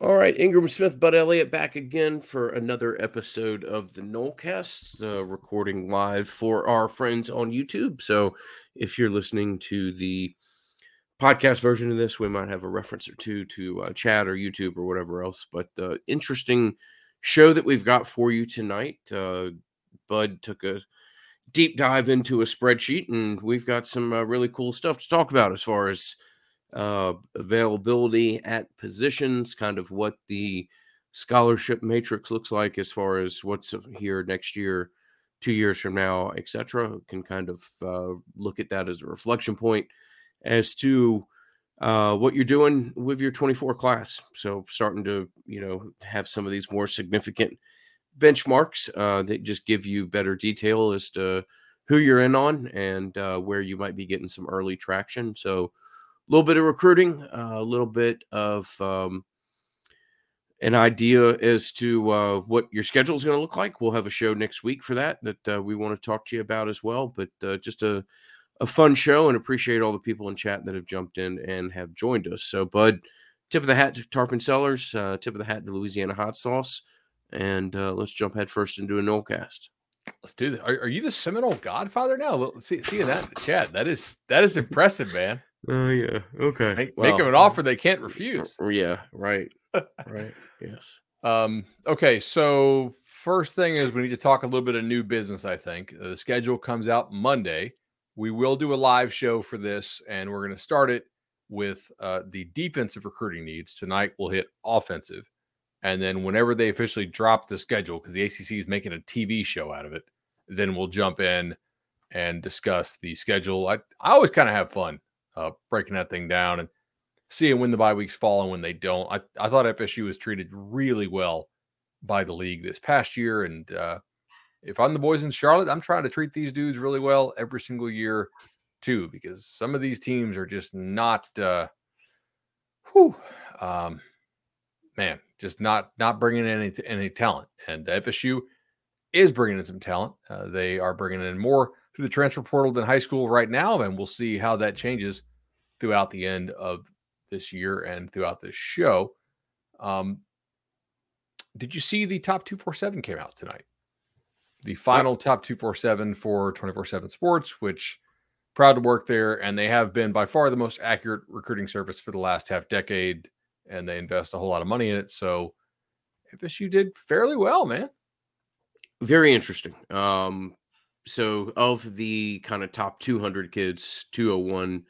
All right, Ingram Smith, Bud Elliott back again for another episode of the Nolecast, uh, recording live for our friends on YouTube. So if you're listening to the podcast version of this, we might have a reference or two to uh, chat or YouTube or whatever else. But uh, interesting show that we've got for you tonight. Uh, Bud took a deep dive into a spreadsheet, and we've got some uh, really cool stuff to talk about as far as uh, availability at positions, kind of what the scholarship matrix looks like as far as what's here next year, two years from now, etc. Can kind of uh, look at that as a reflection point as to uh, what you're doing with your 24 class. So starting to you know have some of these more significant benchmarks uh, that just give you better detail as to who you're in on and uh, where you might be getting some early traction. So little bit of recruiting, uh, a little bit of um, an idea as to uh, what your schedule is going to look like. We'll have a show next week for that that uh, we want to talk to you about as well. But uh, just a a fun show and appreciate all the people in chat that have jumped in and have joined us. So, Bud, tip of the hat to Tarpon Cellars, uh, tip of the hat to Louisiana Hot Sauce, and uh, let's jump headfirst into a Nolecast. Let's do that. Are, are, you the Seminole Godfather now? Let's see, seeing that in the chat. That is that is impressive, man. Oh uh, yeah. Okay. Make, well, make them an offer they can't refuse. Yeah. Right. right. Yes. Um. Okay. So first thing is we need to talk a little bit of new business. I think the schedule comes out Monday. We will do a live show for this, and we're going to start it with uh, the defensive recruiting needs. Tonight we'll hit offensive, and then whenever they officially drop the schedule, because the ACC is making a TV show out of it, then we'll jump in and discuss the schedule. I I always kind of have fun uh, breaking that thing down and seeing when the bye weeks fall and when they don't. I, I thought FSU was treated really well by the league this past year. And uh, if I'm the boys in Charlotte, I'm trying to treat these dudes really well every single year too, because some of these teams are just not, uh, whew, um, man, just not not bringing in any any talent. And FSU is bringing in some talent. Uh, they are bringing in more through the transfer portal than high school right now, and we'll see how that changes throughout the end of this year and throughout this show. Um, did you see the top 247 came out tonight? The final top 247 for 24 7 sports, which proud to work there. And they have been by far the most accurate recruiting service for the last half decade. And they invest a whole lot of money in it. So FSU did fairly well, man. Very interesting. Um, so of the kind of top 200 kids 201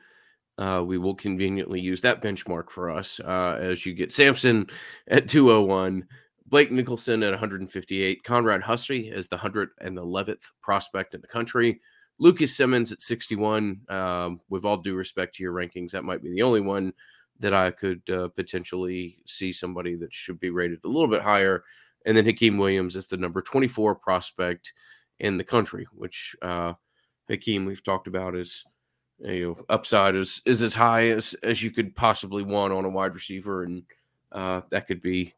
uh, we will conveniently use that benchmark for us uh, as you get Samson at 201, Blake Nicholson at 158, Conrad Hussey as the 111th prospect in the country, Lucas Simmons at 61. Um, with all due respect to your rankings, that might be the only one that I could uh, potentially see somebody that should be rated a little bit higher. And then Hykeem Williams is the number 24 prospect in the country, which uh, Hykeem we've talked about is you know upside is is as high as as you could possibly want on a wide receiver, and uh, that could be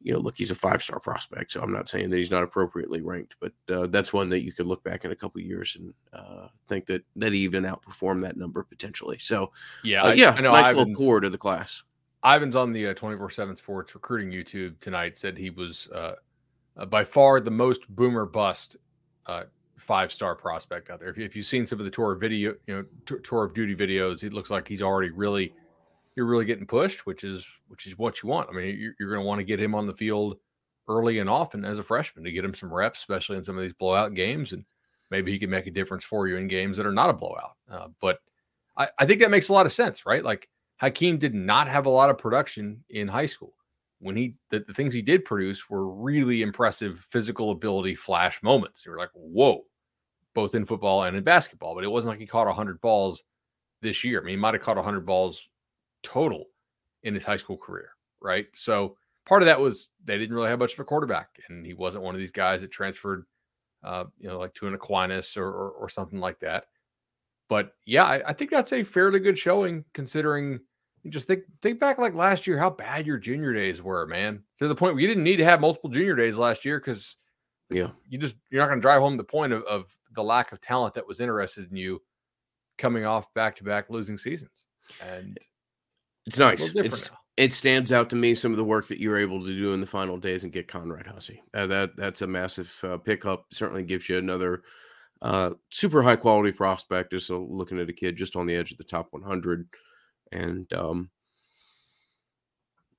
you know look he's a five star prospect, so I'm not saying that he's not appropriately ranked, but uh, that's one that you could look back in a couple years and uh, think that that he even outperformed that number potentially. So yeah, uh, yeah, I, I nice Ivan's, little core to the class. Ivan's on the uh, 24 seven Sports recruiting YouTube tonight said he was. Uh, by far the most boomer bust uh, five star prospect out there. If, if you've seen some of the tour video, you know, t- tour of duty videos, it looks like he's already really, you're really getting pushed, which is which is what you want. I mean, you're, you're going to want to get him on the field early and often as a freshman to get him some reps, especially in some of these blowout games, and maybe he can make a difference for you in games that are not a blowout. Uh, but I, I think that makes a lot of sense, right? Like Hykeem did not have a lot of production in high school when he the, the, things he did produce were really impressive physical ability flash moments. You were like, whoa, both in football and in basketball. But it wasn't like he caught hundred balls this year. I mean, he might have caught hundred balls total in his high school career, right? So part of that was they didn't really have much of a quarterback, and he wasn't one of these guys that transferred, uh, you know, like to an Aquinas or, or, or something like that. But yeah, I, I think that's a fairly good showing considering just think think back like last year, how bad your junior days were, man. To the point where you didn't need to have multiple junior days last year because yeah, you just you're not going to drive home the point of, of the lack of talent that was interested in you coming off back to back losing seasons. And it's nice. It's now. it stands out to me some of the work that you're able to do in the final days and get Conrad Hussey. Uh, that that's a massive uh, pickup. Certainly gives you another uh, super high quality prospect. Just looking at a kid just on the edge of the top 100, and um,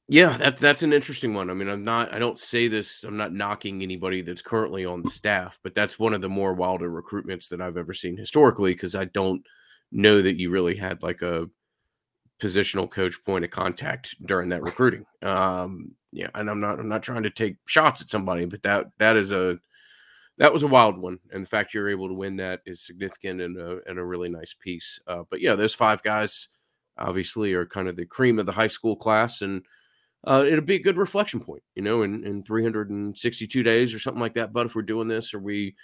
yeah, that that's an interesting one. I mean, I'm not. I don't say this. I'm not knocking anybody that's currently on the staff, but that's one of the more wilder recruitments that I've ever seen historically because I don't know that you really had like a positional coach point of contact during that recruiting. Um, yeah, and I'm not I'm not trying to take shots at somebody, but that that is a that was a wild one, and the fact you're able to win that is significant and a and a really nice piece. Uh, but yeah, those five guys obviously are kind of the cream of the high school class, and uh, it'll be a good reflection point, you know, in in 362 days or something like that. But if we're doing this, are we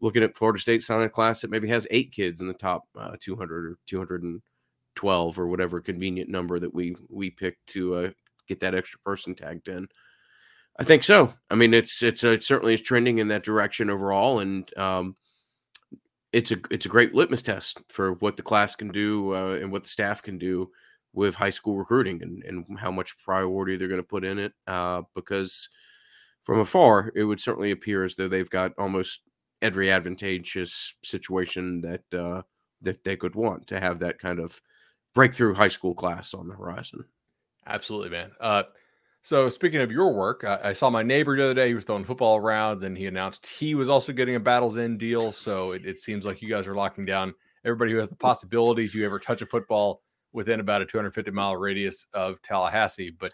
looking at Florida State signing a class that maybe has eight kids in the top uh, 200 or 212 or whatever convenient number that we we pick to uh, get that extra person tagged in. I think so. I mean, it's it's it certainly is trending in that direction overall, and um, it's a it's a great litmus test for what the class can do uh, and what the staff can do with high school recruiting and, and how much priority they're going to put in it. Uh, because from afar, it would certainly appear as though they've got almost every advantageous situation that uh, that they could want to have that kind of breakthrough high school class on the horizon. Absolutely, man. So speaking of your work, I, I, saw my neighbor the other day. He was throwing football around, and he announced he was also getting a Battle's End deal. So it, it seems like you guys are locking down everybody who has the possibility to ever touch a football within about a 250 mile radius of Tallahassee. But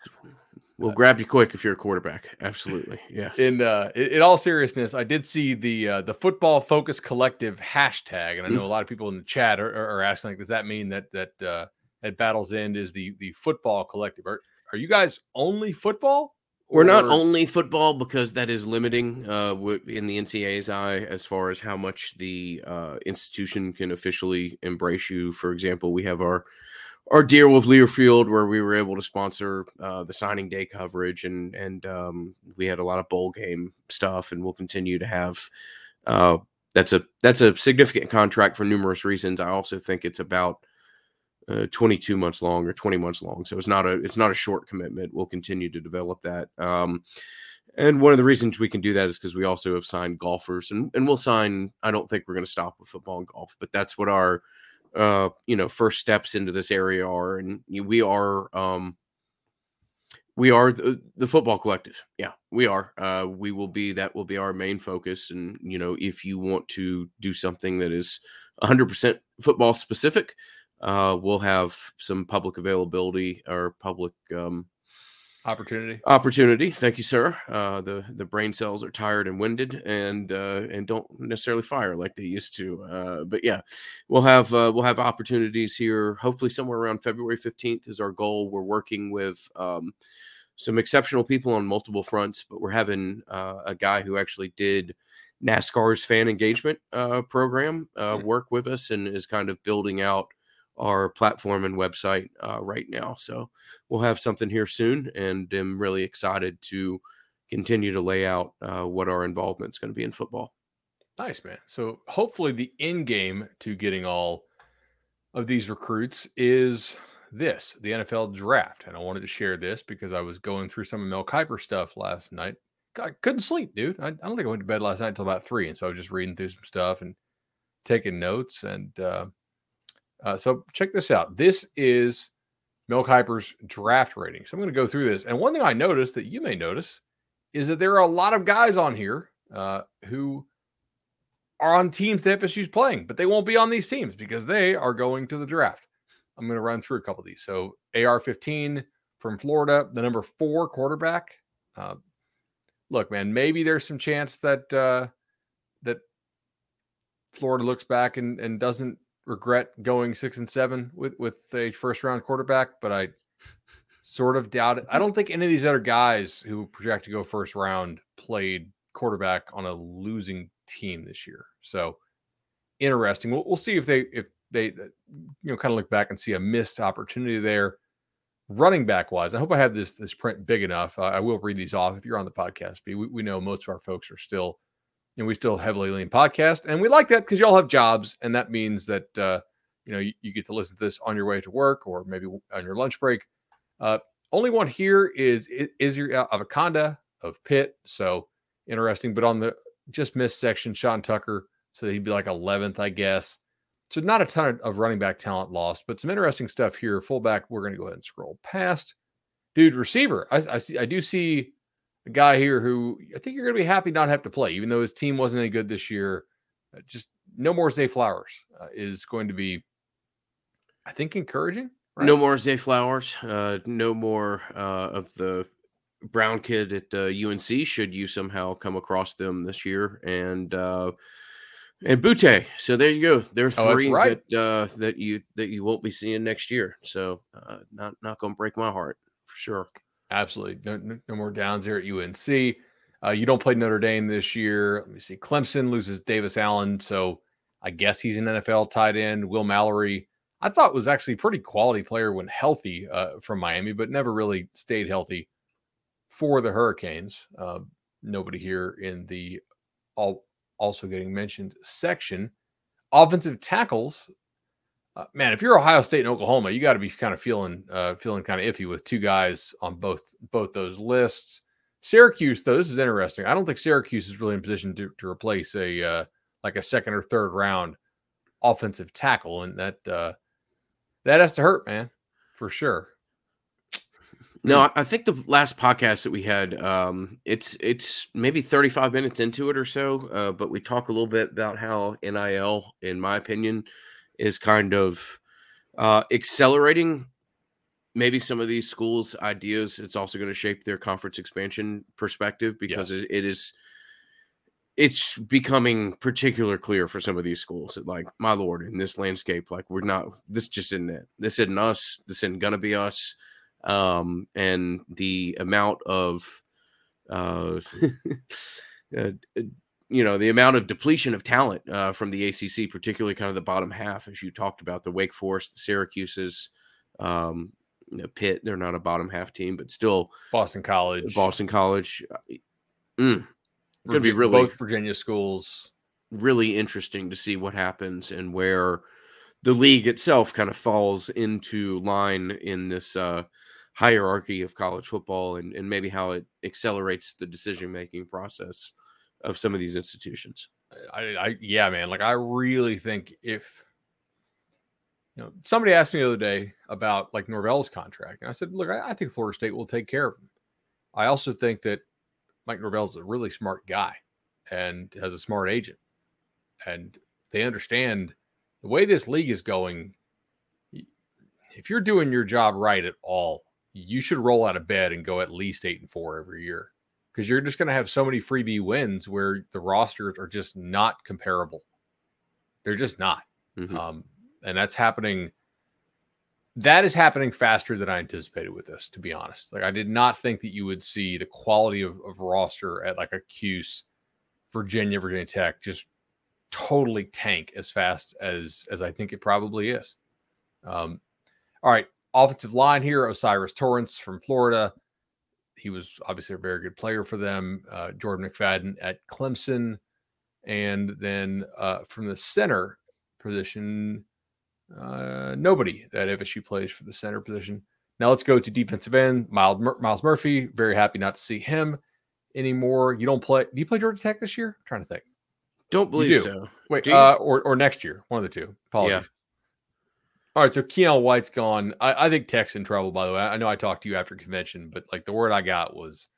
we'll uh, grab you quick if you're a quarterback. Absolutely, yes. In uh, in, in all seriousness, I did see the uh, the Football Focus Collective hashtag, and I know a lot of people in the chat are, are asking, like, does that mean that that uh, at Battle's End is the the football collective? Are, are you guys only football? We're not only football because that is limiting uh, in the NCAA's eye as far as how much the uh, institution can officially embrace you. For example, we have our our deal with Learfield where we were able to sponsor uh, the signing day coverage and and um, we had a lot of bowl game stuff and we'll continue to have. Uh, that's a that's a significant contract for numerous reasons. I also think it's about uh, 22 months long or 20 months long. So it's not a it's not a short commitment. We'll continue to develop that. Um, and one of the reasons we can do that is because we also have signed golfers, and and we'll sign. I don't think we're going to stop with football and golf, but that's what our uh you know first steps into this area are, and we are um we are the, the, football collective yeah we are uh, we will be that will be our main focus and you know if you want to do something that is 100% football specific uh, we'll have some public availability or public um, opportunity. Opportunity. Thank you, sir. Uh, the the brain cells are tired and winded, and uh, and don't necessarily fire like they used to. Uh, but yeah, we'll have uh, we'll have opportunities here. Hopefully, somewhere around February fifteenth is our goal. We're working with. Um, some exceptional people on multiple fronts, but we're having uh, a guy who actually did NASCAR's fan engagement uh, program uh, mm-hmm. work with us and is kind of building out our platform and website uh, right now. So we'll have something here soon, and I'm really excited to continue to lay out uh, what our involvement is going to be in football. Nice, man. So hopefully, the end game to getting all of these recruits is this the NFL draft. And I wanted to share this because I was going through some of Mel Kiper stuff last night. I couldn't sleep, dude. I, I, don't think I went to bed last night until about three. And so I was just reading through some stuff and taking notes. And uh, uh, so check this out. This is Mel Kiper's draft rating. So I'm going to go through this. And one thing I noticed that you may notice is that there are a lot of guys on here uh, who are on teams that FSU's playing, but they won't be on these teams because they are going to the draft. I'm going to run through a couple of these. So AR15 from Florida, the number four quarterback. Uh, look, man, maybe there's some chance that uh, that Florida looks back and, and doesn't regret going six and seven with with a first round quarterback, but I sort of doubt it. I don't think any of these other guys who project to go first round played quarterback on a losing team this year. So interesting. We'll, we'll see if they if they uh, you know kind of look back and see a missed opportunity there. Running back wise, I hope I have this this print big enough. Uh, I will read these off if you're on the podcast. We, we know most of our folks are still and we still heavily lean podcast. And we like that because y'all have jobs. And that means that, uh, you know, you, you, get to listen to this on your way to work or maybe on your lunch break. Uh, only one here is is your Abanikanda of Pitt. So interesting. But on the just missed section, Sean Tucker. So he'd be like 11th, I guess. So not a ton of running back talent lost, but some interesting stuff here. Fullback, we're going to go ahead and scroll past. Dude, receiver. I, I see. I do see a guy here who I think you're going to be happy not have to play, even though his team wasn't any good this year. Uh, just no more Zay Flowers uh, is going to be, I think, encouraging. Right? No more Zay Flowers. Uh, no more uh, of the Brown kid at UNC. Uh, should you somehow come across them this year, and uh, and Boutte. So there you go. There are oh, three oh, right. that uh, that you that you won't be seeing next year. So uh, not not going to break my heart for sure. Absolutely, no, no more Downs here at UNC. Uh, you don't play Notre Dame this year. Let me see. Clemson loses Davis Allen, so I guess he's an NFL tight end. Will Mallory, I thought was actually pretty quality player when healthy uh, from Miami, but never really stayed healthy for the Hurricanes. Uh, nobody here in the all also getting mentioned section. Offensive tackles. Uh, man, if you're Ohio State and Oklahoma, you got to be kind of feeling uh, feeling kind of iffy with two guys on both both those lists. Syracuse, though, this is interesting. I don't think Syracuse is really in position to, to replace a uh, like a second or third round offensive tackle, and that uh, that has to hurt, man, for sure. No. I think the last podcast that we had, um, it's it's maybe 35 minutes into it or so, uh, but we talk a little bit about how NIL, in my opinion, is kind of uh, accelerating maybe some of these schools' ideas. It's also going to shape their conference expansion perspective because it, it is it's becoming particular clear for some of these schools that like my lord in this landscape like we're not this just isn't it. This isn't us. This isn't gonna be us. Um, and the amount of uh, uh, you know the amount of depletion of talent uh, from the ACC, particularly kind of the bottom half, as you talked about the Wake Forest, the Syracuse's, um, you know, Pitt. They're not a bottom half team, but still Boston College. Boston College. Uh, mm, going to be really both Virginia schools. Really interesting to see what happens and where the league itself kind of falls into line in this uh, hierarchy of college football and, and maybe how it accelerates the decision making process of some of these institutions. I, I, yeah, man. Like I really think if you know somebody asked me the other day about like Norvell's contract, and I said, look, I, I think Florida State will take care of him. I also think that Mike Norvell's a really smart guy and has a smart agent, and they understand the way this league is going. If you're doing your job right at all, you should roll out of bed and go at least eight and four every year because you're just going to have so many freebie wins where the rosters are just not comparable. They're just not. Mm-hmm. Um, and that's happening. That is happening faster than I anticipated with this, to be honest. Like, I did not think that you would see the quality of, of roster at like a Cuse, Virginia, Virginia Tech just totally tank as fast as as I think it probably is. Um, all right, offensive line here, O'Cyrus Torrence from Florida. He was obviously a very good player for them. Uh, Jordan McFadden at Clemson. And then uh, from the center position, uh, nobody that FSU plays for the center position. Now let's go to defensive end. Miles, Myles Murphy. Very happy not to see him anymore. You don't play. Do you play Georgia Tech this year? I'm trying to think. Don't believe do. so. Wait, uh, or or next year, one of the two. Apologies. Yeah. All right, so Keion White's gone. I, I, think Tech's in trouble. By the way, I know I talked to you after convention, but like the word I got was,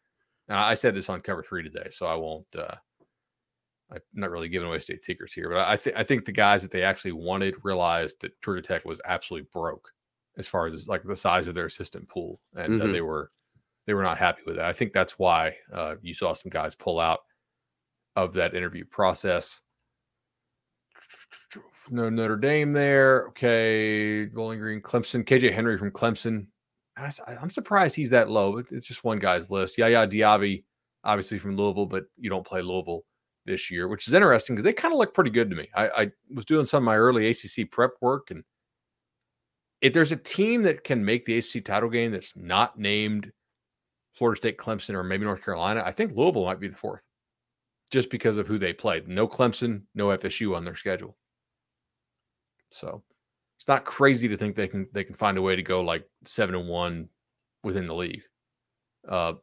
I said this on cover three today, so I won't. uh I'm not really giving away state secrets here, but I think I think the guys that they actually wanted realized that Georgia Tech was absolutely broke as far as like the size of their assistant pool, and mm-hmm. they were they were not happy with that. I think that's why uh, you saw some guys pull out of that interview process no Notre Dame there. Okay, Bowling Green, Clemson, KJ Henry from Clemson. I'm surprised he's that low. But it's just one guy's list. Yaya Diaby, obviously from Louisville, but you don't play Louisville this year, which is interesting because they kind of look pretty good to me. I, I, was doing some of my early ACC prep work, and if there's a team that can make the ACC title game that's not named Florida State, Clemson, or maybe North Carolina, I think Louisville might be the fourth, just because of who they played. No Clemson, no FSU on their schedule. So it's not crazy to think they can they can find a way to go like seven and one, within the league. Uh,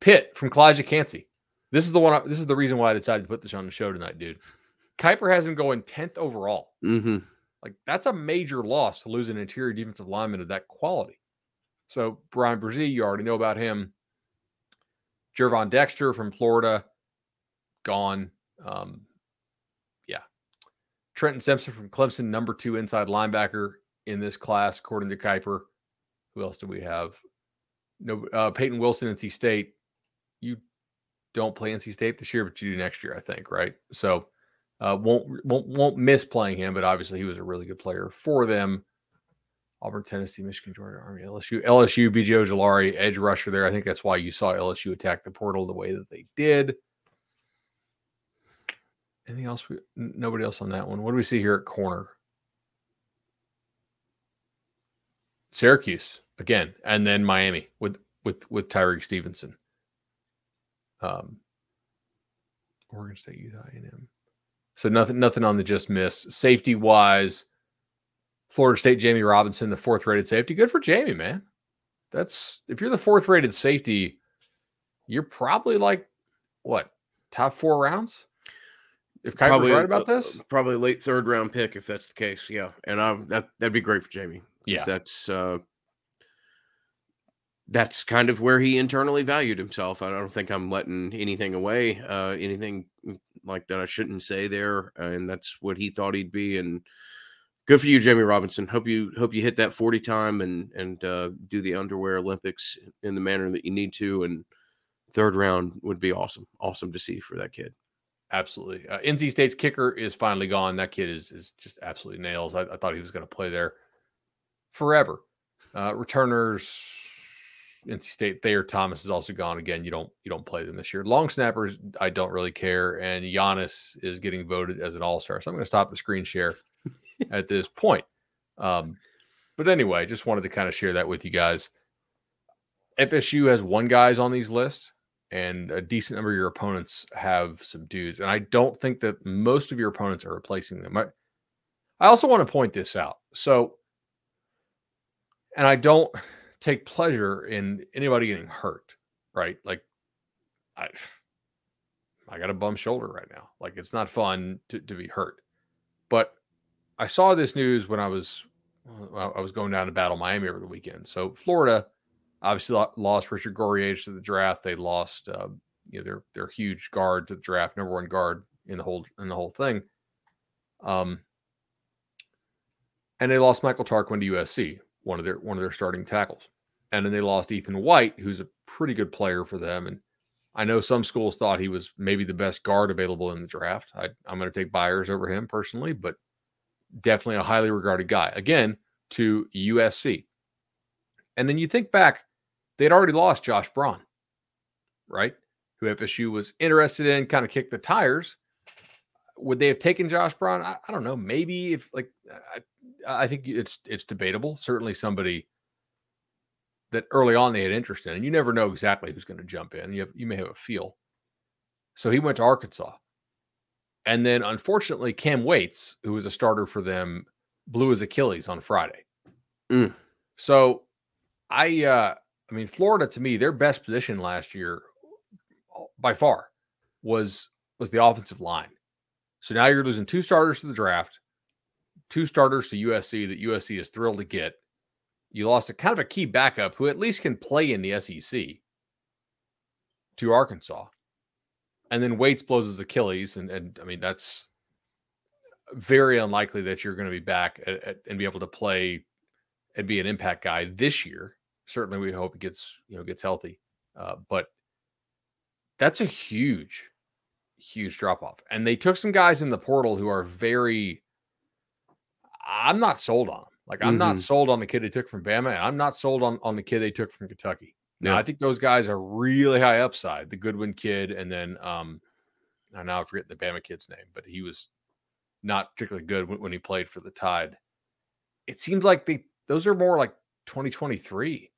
Pitt from Calijah Kancey. This is the one. I, this is the reason why I decided to put this on the show tonight, dude. Kiper has him going tenth overall. Mm-hmm. Like that's a major loss to lose an interior defensive lineman of that quality. So Bryan Bresee, you already know about him. Gervon Dexter from Florida, gone. Um. Trenton Simpson from Clemson, number two inside linebacker in this class, according to Kiper. Who else do we have? No, uh, Payton Wilson, NC State. You don't play NC State this year, but you do next year, I think, right? So uh, won't won't won't miss playing him, but obviously he was a really good player for them. Auburn, Tennessee, Michigan, Georgia, Army, LSU, LSU, BJ Ojulari, edge rusher there. I think that's why you saw LSU attack the portal the way that they did. Anything else? We, nobody else on that one. What do we see here at corner? Syracuse again, and then Miami with with with Tyrique Stevenson. Um, Oregon State, Utah, A&M. So nothing, nothing on the just missed. Safety wise, Florida State, Jammie Robinson, the fourth rated safety. Good for Jammie, man. That's if you're the fourth rated safety, you're probably like what top four rounds. If Kiper's probably, right about this, uh, probably late third round pick if that's the case. Yeah, and I, that that'd be great for Jammie. Yeah, that's uh, that's kind of where he internally valued himself. I don't think I'm letting anything away, uh, anything like that I shouldn't say there, and that's what he thought he'd be. And good for you, Jammie Robinson. Hope you hope you hit that 40 time and and uh, do the underwear Olympics in the manner that you need to. And third round would be awesome, awesome to see for that kid. Absolutely. Uh, NC State's kicker is finally gone. That kid is is just absolutely nails. I, I thought he was going to play there forever. Uh, returners NC State Thayer Thomas is also gone again. You don't you don't play them this year. Long snappers, I don't really care. And Giannis is getting voted as an All Star, so I'm going to stop the screen share at this point. Um, but anyway, just wanted to kind of share that with you guys. FSU has one guys on these lists, and a decent number of your opponents have some dudes. And I don't think that most of your opponents are replacing them. I, I also want to point this out. So, and I don't take pleasure in anybody getting hurt, right? Like I I got a bum shoulder right now. Like it's not fun to, to be hurt. But I saw this news when I was uh, I was going down to Battle Miami over the weekend. So Florida obviously lost Richard Gouraige to the draft. They lost uh, you know their their huge guard to the draft, number one guard in the whole in the whole thing. Um, and they lost Michael Tarquin to USC, one of their one of their starting tackles. And then they lost Ethan White, who's a pretty good player for them. And I know some schools thought he was maybe the best guard available in the draft. I, am going to take Byers over him personally, but definitely a highly regarded guy. Again, to USC. And then you think back, they'd already lost Josh Braun, right? Who FSU was interested in, kind of kicked the tires. Would they have taken Josh Braun? I, I don't know. Maybe if like I, I think it's it's debatable. Certainly somebody that early on they had interest in, and you never know exactly who's going to jump in. You have, you may have a feel. So he went to Arkansas, and then unfortunately Cam Waits, who was a starter for them, blew his Achilles on Friday. Mm. So I, uh, I mean, Florida to me, their best position last year, uh, by far, was was the offensive line. So now you're losing two starters to the draft, two starters to USC that USC is thrilled to get you lost a kind of a key backup who at least can play in the SEC to Arkansas. And then Waits blows his Achilles. And, and I mean, that's very unlikely that you're going to be back at, at, and be able to play and be an impact guy this year. Certainly, we hope it gets, you know, gets healthy. Uh, but that's a huge, huge drop off. And they took some guys in the portal who are very, I'm not sold on. them. Like I'm mm-hmm. not sold on the kid they took from Bama, and I'm not sold on on the kid they took from Kentucky. Yeah. Now, I think those guys are really high upside. The Goodwin kid, and then um, I now forget the Bama kid's name, but he was not particularly good when, when he played for the Tide. It seems like they those are more like 2023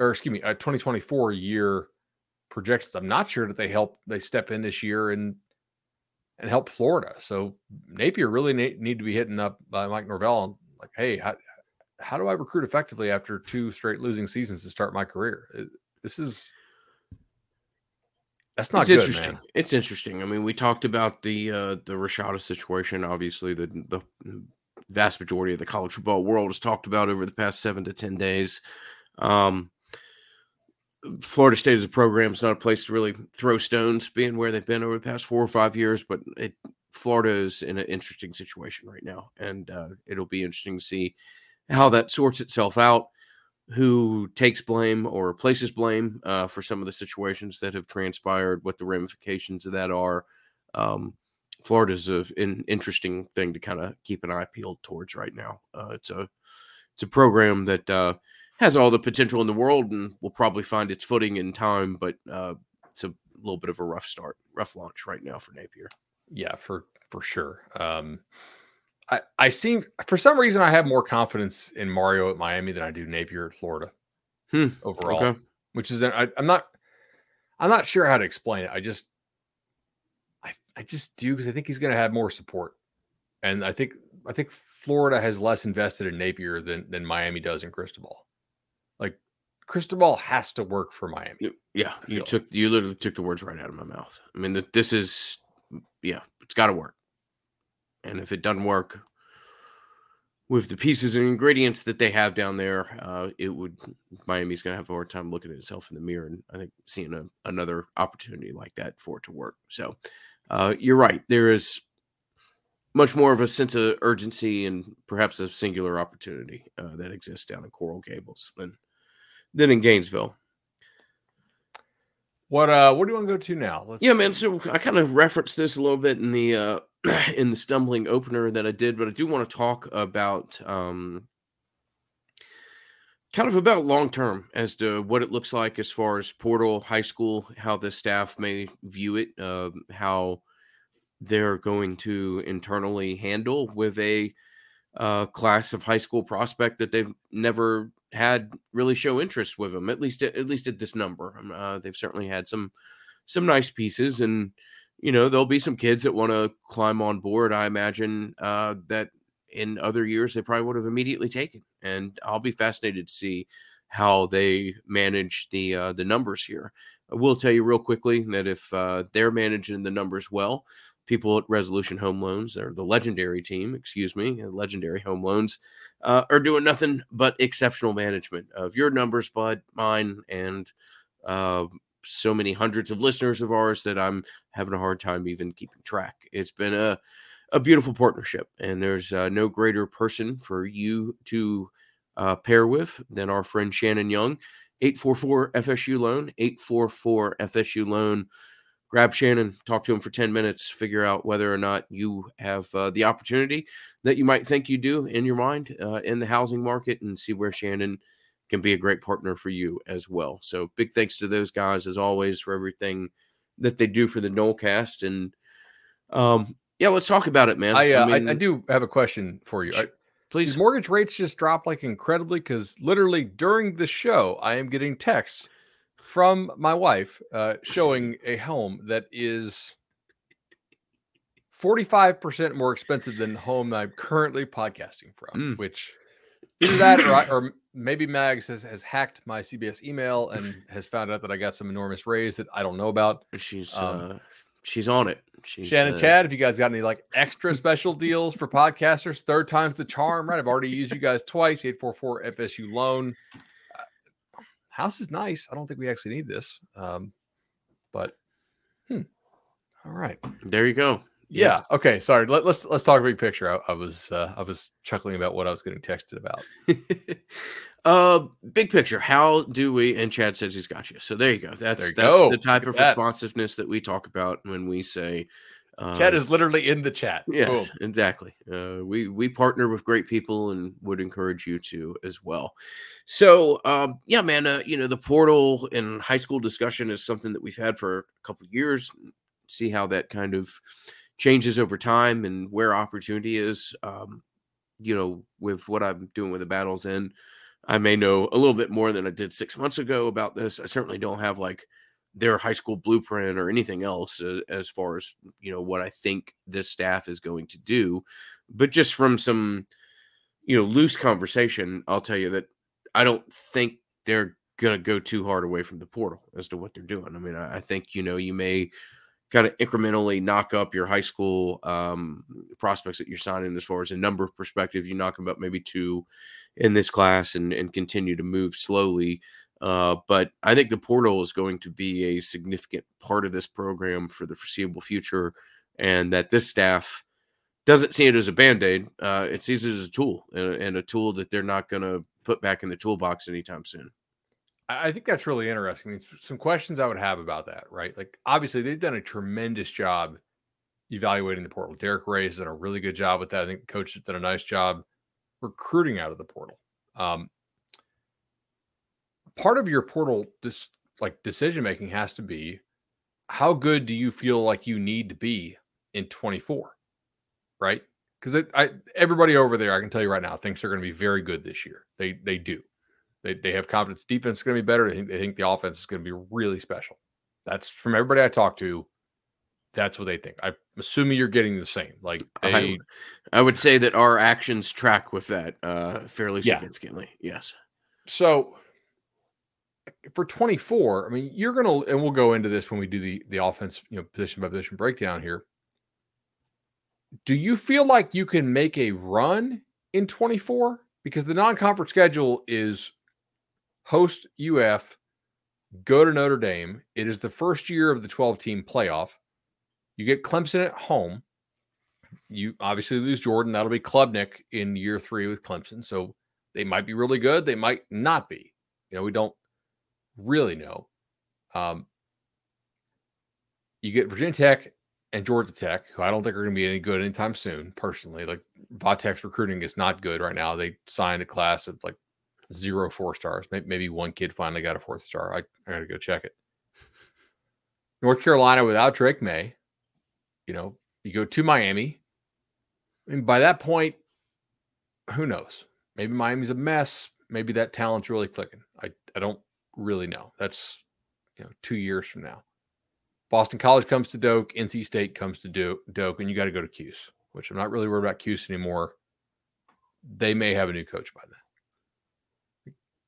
or excuse me, a 2024 year projections. I'm not sure that they help they step in this year and and help Florida. So Napier really need, to be hitting up by Mike Norvell like, hey, how, how do I recruit effectively after two straight losing seasons to start my career? This is that's not it's good, interesting. man. It's interesting. I mean, we talked about the uh, the Rashada situation. Obviously, the the vast majority of the college football world has talked about over the past seven to ten days. Um, Florida State as a program is not a place to really throw stones, being where they've been over the past four or five years. But it, Florida is in an interesting situation right now, and uh, it'll be interesting to see how that sorts itself out. Who takes blame or places blame uh, for some of the situations that have transpired? What the ramifications of that are? Um, Florida is an interesting thing to kind of keep an eye peeled towards right now. Uh, it's a it's a program that uh, has all the potential in the world and will probably find its footing in time, but uh, it's a little bit of a rough start, rough launch right now for Napier. Yeah, for for sure. Um, I, I seem for some reason I have more confidence in Mario at Miami than I do Napier at Florida hmm. overall. Okay. Which is I, I'm not I'm not sure how to explain it. I just I I just do because I think he's going to have more support, and I think I think Florida has less invested in Napier than than Miami does in Cristobal. Cristobal has to work for Miami. Yeah, you took you literally took the words right out of my mouth. I mean, this is yeah, it's got to work. And if it doesn't work with the pieces and ingredients that they have down there, uh, it would Miami's going to have a hard time looking at itself in the mirror and I think seeing a, another opportunity like that for it to work. So uh, you're right. There is much more of a sense of urgency and perhaps a singular opportunity uh, that exists down in Coral Gables than than in Gainesville. What uh what do you want to go to now? Let's yeah, man. So I kind of referenced this a little bit in the uh in the stumbling opener that I did, but I do want to talk about um kind of about long term as to what it looks like as far as Portal High School, how the staff may view it, uh, how they're going to internally handle with a uh, class of high school prospect that they've never had really show interest with them. At least, at, at least at this number, um, uh, they've certainly had some some nice pieces, and you know there'll be some kids that want to climb on board. I imagine uh, that in other years they probably would have immediately taken, and I'll be fascinated to see how they manage the uh, the numbers here. I will tell you real quickly that if uh, they're managing the numbers well, people at Resolution Home Loans, or the legendary team, excuse me, legendary home loans, uh, are doing nothing but exceptional management of your numbers, bud, mine, and uh, so many hundreds of listeners of ours that I'm having a hard time even keeping track. It's been a a beautiful partnership, and there's uh, no greater person for you to uh, pair with than our friend Shannon Young. 844 FSU loan, 844 FSU loan grab Shannon, talk to him for 10 minutes, figure out whether or not you have uh, the opportunity that you might think you do in your mind uh, in the housing market and see where Shannon can be a great partner for you as well. So big thanks to those guys as always for everything that they do for the Nolecast. And um, yeah, let's talk about it, man. I, uh, I, mean, I, I, do have a question for you. Please. Did mortgage rates just drop like incredibly? Because literally during the show, I am getting texts from my wife uh, showing a home that is 45% more expensive than the home I'm currently podcasting from, mm. which either that or, I, or maybe Mags has, has hacked my CBS email and has found out that I got some enormous raise that I don't know about. She's um, uh, she's on it. She's, Shannon uh, Chad, if you guys got any like extra special deals for podcasters, third time's the charm, right? I've already used you guys twice. 844 FSU loan house is nice. I don't think we actually need this. Um, but hmm. All right. There you go. Yeah. Yes. Okay. Sorry. Let, us let's, let's talk big picture. I, I was uh, I was chuckling about what I was getting texted about. uh, big picture. How do we? And Chad says he's got you. So there you go. That's you that's go. the type of that. responsiveness that we talk about when we say uh, chat is literally in the chat. Yes, Boom. exactly. Uh, we we partner with great people and would encourage you to as well. So, um, yeah, man, uh, you know the portal and high school discussion is something that we've had for a couple years. See how that kind of changes over time and where opportunity is. Um, you know, with what I'm doing with the Battle's End, I may know a little bit more than I did six months ago about this. I certainly don't have like their high school blueprint or anything else uh, as far as you know what I think this staff is going to do, but just from some you know, loose conversation, I'll tell you that I don't think they're going to go too hard away from the portal as to what they're doing. I mean, I, I think, you know, you may kind of incrementally knock up your high school um, prospects that you're signing as far as a number perspective. You knock them up maybe two in this class and, and continue to move slowly. Uh, but I think the portal is going to be a significant part of this program for the foreseeable future, and that this staff doesn't see it as a band aid. Uh, it sees it as a tool and, a tool that they're not going to put back in the toolbox anytime soon. I think that's really interesting. I mean, some questions I would have about that, right? Like, obviously, they've done a tremendous job evaluating the portal. Darrick Yray has done a really good job with that. I think the coach has done a nice job recruiting out of the portal. Um, part of your portal, this like decision making, has to be how good do you feel like you need to be in 24, right? Because I everybody over there, I can tell you right now, thinks they're going to be very good this year. They they do. They, they have confidence defense is going to be better. They think, they think the offense is going to be really special. That's from everybody I talk to. That's what they think. I'm assuming you're getting the same. Like they, I, I would say that our actions track with that uh, fairly significantly. Yeah. Yes. So for 24, I mean, you're gonna, and we'll go into this when we do the the offense, you know, position by position breakdown here. Do you feel like you can make a run in 24? Because the non-conference schedule is host UF, go to Notre Dame. It is the first year of the 12 team playoff. You get Clemson at home. You obviously lose Jordan. That'll be Klubnik in year three with Clemson. So they might be really good. They might not be. You know, we don't really know. Um, you get Virginia Tech and Georgia Tech, who I don't think are going to be any good anytime soon, personally. Like Vatek's recruiting is not good right now. They signed a class of like zero four stars. Maybe one kid finally got a fourth star. I, I got to go check it. North Carolina without Drake Maye, You know, you go to Miami. Mean, by that point, who knows? Maybe Miami's a mess. Maybe that talent's really clicking. I, I don't really know. That's you know two years from now. Boston College comes to Doak. NC State comes to Do- Doak, and you got to go to Cuse, which I'm not really worried about Cuse anymore. They may have a new coach by then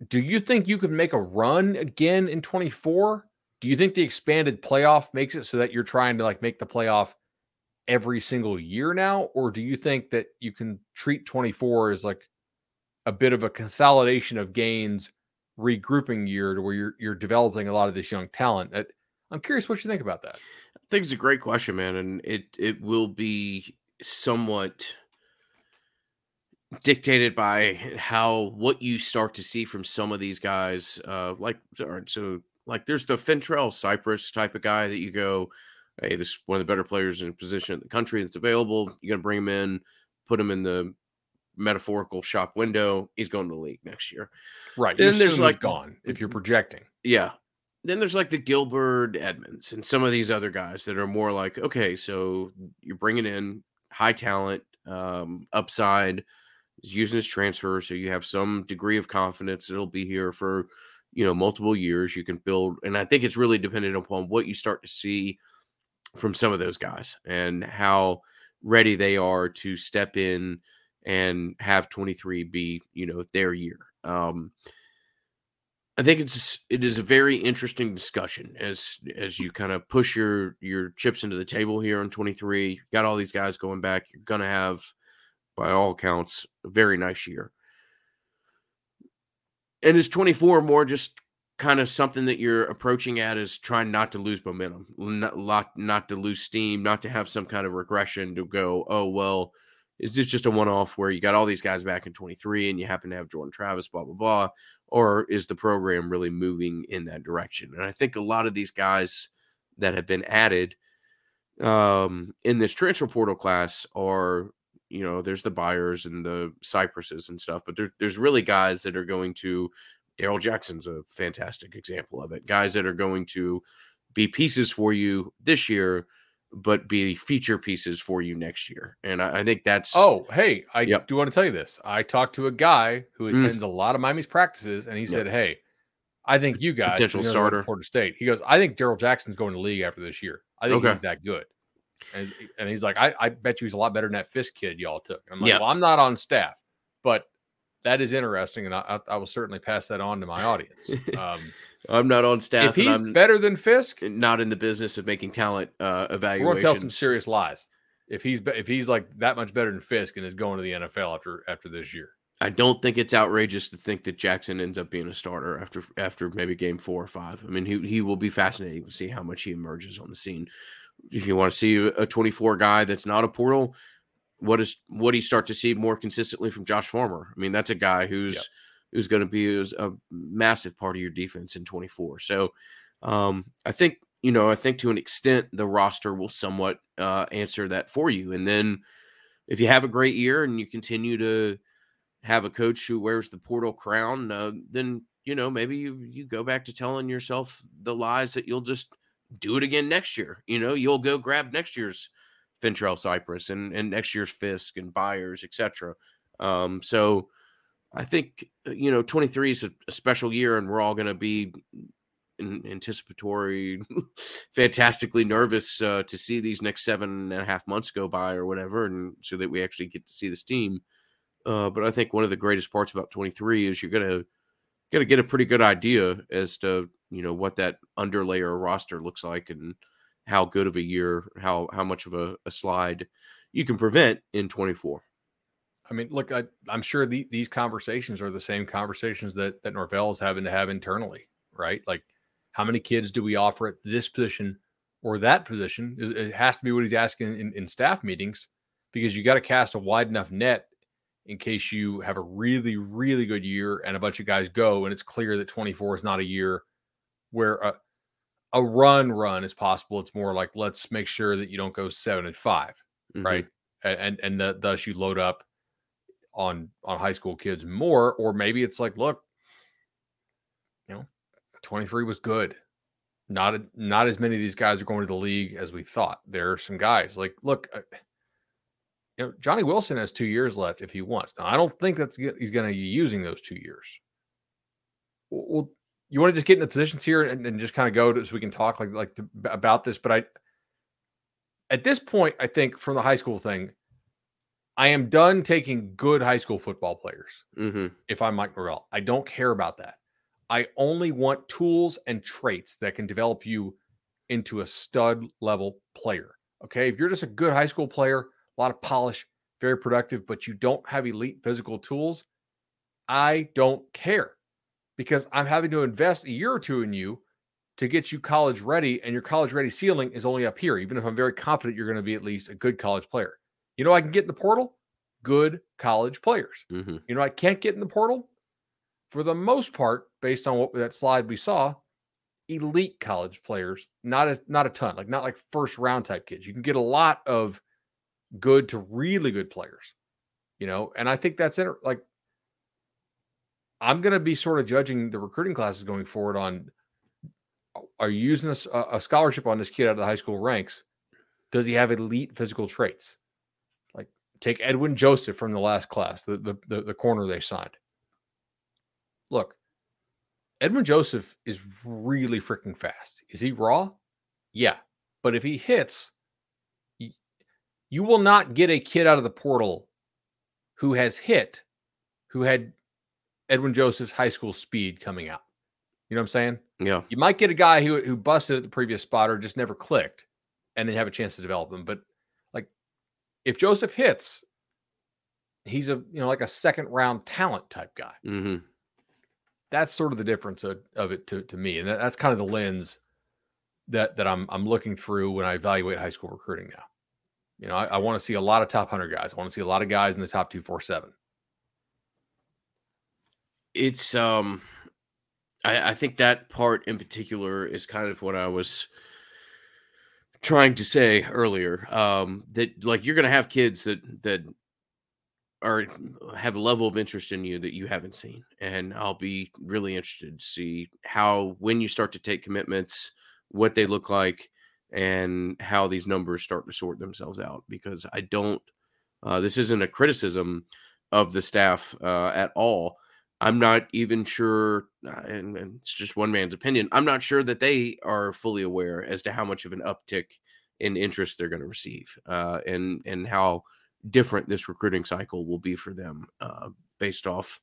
do you think you could make a run again in 24? Do you think the expanded playoff makes it so that you're trying to like make the playoff every single year now? Or do you think that you can treat 24 as like a bit of a consolidation of gains, regrouping year to where you're you're developing a lot of this young talent? I'm curious what you think about that. I think it's a great question, man, and it it will be somewhat dictated by how what you start to see from some of these guys. Uh, like so, like there's the Fentrell Cypress type of guy that you go, hey, this is one of the better players in position in the country that's available. You're gonna bring him in, put him in the metaphorical shop window. He's going to the league next year. Right. Then there's like gone if you're projecting. Yeah. Then there's like the Gilbert Edmonds and some of these other guys that are more like, okay, so you're bringing in high talent, um, upside is using his transfer, so you have some degree of confidence it'll be here for you know multiple years. You can build, and I think it's really dependent upon what you start to see from some of those guys and how ready they are to step in and have 23 be you know their year. Um, I think it's it is a very interesting discussion as as you kind of push your your chips into the table here on 23. got all these guys going back. You're gonna have by all accounts, a very nice year. And is 24 more just kind of something that you're approaching at is trying not to lose momentum, not, not to lose steam, not to have some kind of regression to go, oh, well, is this just a one off where you got all these guys back in 23 and you happen to have Jordan Travis, blah, blah, blah? Or is the program really moving in that direction? And I think a lot of these guys that have been added um, in this transfer portal class are you know, there's the Byers and the Cypresses and stuff, but there, there's really guys that are going to. Darrell Jackson's a fantastic example of it. Guys that are going to be pieces for you this year, but be feature pieces for you next year. And I, I think that's. Oh, hey, I yep. do want to tell you this. I talked to a guy who mm. attends mm. a lot of Miami's practices, and he said, "Hey, I think you guys potential starter Florida State." He goes, "I think Darrell Jackson's going to league after this year. I think okay. he's that good." And, and he's like, I, I bet you he's a lot better than that Fiske kid y'all took. I'm like, yeah. well, I'm not on staff, but that is interesting, and I, I, will certainly pass that on to my audience. Um, I'm not on staff. If he's better than Fiske, not in the business of making talent uh, evaluations. We're gonna tell some serious lies. If he's if he's like that much better than Fiske and is going to the NFL after after this year, I don't think it's outrageous to think that Jackson ends up being a starter after after maybe game four or five. I mean, he he will be fascinating to see how much he emerges on the scene. If you want to see a 24 guy that's not a portal, what is what do you start to see more consistently from Josh Farmer? I mean, that's a guy who's yep. who's going to be a massive part of your defense in 24. So um, I think you know I think to an extent the roster will somewhat uh, answer that for you. And then if you have a great year and you continue to have a coach who wears the portal crown, uh, then you know maybe you you go back to telling yourself the lies that you'll just do it again next year. You know, you'll go grab next year's Fentrell Cypress and, and next year's Fiske and Byers, etc. Um, so I think uh, you know 23 is a, a special year, and we're all going to be anticipatory, fantastically nervous uh, to see these next seven and a half months go by or whatever, and so that we actually get to see this team. Uh, but I think one of the greatest parts about 23 is you're gonna gonna get a pretty good idea as to you know what that underlayer roster looks like and how good of a year, how how much of a, a slide you can prevent in 24. I mean, look, I, am sure the, these conversations are the same conversations that that Norvell is having to have internally, right? Like, how many kids do we offer at this position or that position? It has to be what he's asking in, in staff meetings because you got to cast a wide enough net in case you have a really, really good year and a bunch of guys go, and it's clear that 24 is not a year where a, a run run is possible. It's more like let's make sure that you don't go seven and 5 mm-hmm. right? And and the, thus you load up on on high school kids more, or maybe it's like, look, you know, 23 was good. Not not as many of these guys are going to the league as we thought. There are some guys like, look, uh, you know, Johnny Wilson has two years left if he wants. Now, I don't think that's he's going to be using those two years. Well, you want to just get in the positions here and, and just kind of go to, so we can talk like like the, about this. But I, at this point, I think from the high school thing, I am done taking good high school football players. Mm-hmm. If I'm Mike Norvell, I don't care about that. I only want tools and traits that can develop you into a stud level player. Okay, if you're just a good high school player, a lot of polish, very productive, but you don't have elite physical tools, I don't care because I'm having to invest a year or two in you to get you college ready, and your college ready ceiling is only up here, even if I'm very confident you're going to be at least a good college player. You know, I can get in the portal, good college players. Mm-hmm. You know, I can't get in the portal for the most part, based on what that slide we saw, elite college players, not a not a ton, like not like first round type kids. You can get a lot of good to really good players, you know, and I think that's in, like I'm going to be sort of judging the recruiting classes going forward on are you using a, a, scholarship on this kid out of the high school ranks? Does he have elite physical traits? Take Edwin Joseph from the last class, the the, the, the corner they signed. Look, Edwin Joseph is really freaking fast. Is he raw? Yeah. But if he hits, you will not get a kid out of the portal who has hit, who had Edwin Joseph's high school speed coming out. You know what I'm saying? Yeah. You might get a guy who who busted at the previous spot or just never clicked, and then have a chance to develop him. But if Joseph hits, he's a you know like a second round talent type guy. Mm-hmm. That's sort of the difference of, of it to, to me, and that, that's kind of the lens that that I'm I'm looking through when I evaluate high school recruiting now. You know, I, I want to see a lot of top hundred guys. I want to see a lot of guys in the top two four seven it's um I, I think that part in particular is kind of what I was trying to say earlier. Um that like you're gonna have kids that that are have a level of interest in you that you haven't seen. And I'll be really interested to see how when you start to take commitments, what they look like and how these numbers start to sort themselves out because I don't uh, this isn't a criticism of the staff uh, at all I'm not even sure, uh, and, and, it's just one man's opinion. I'm not sure that they are fully aware as to how much of an uptick in interest they're going to receive, uh, and and how different this recruiting cycle will be for them, uh, based off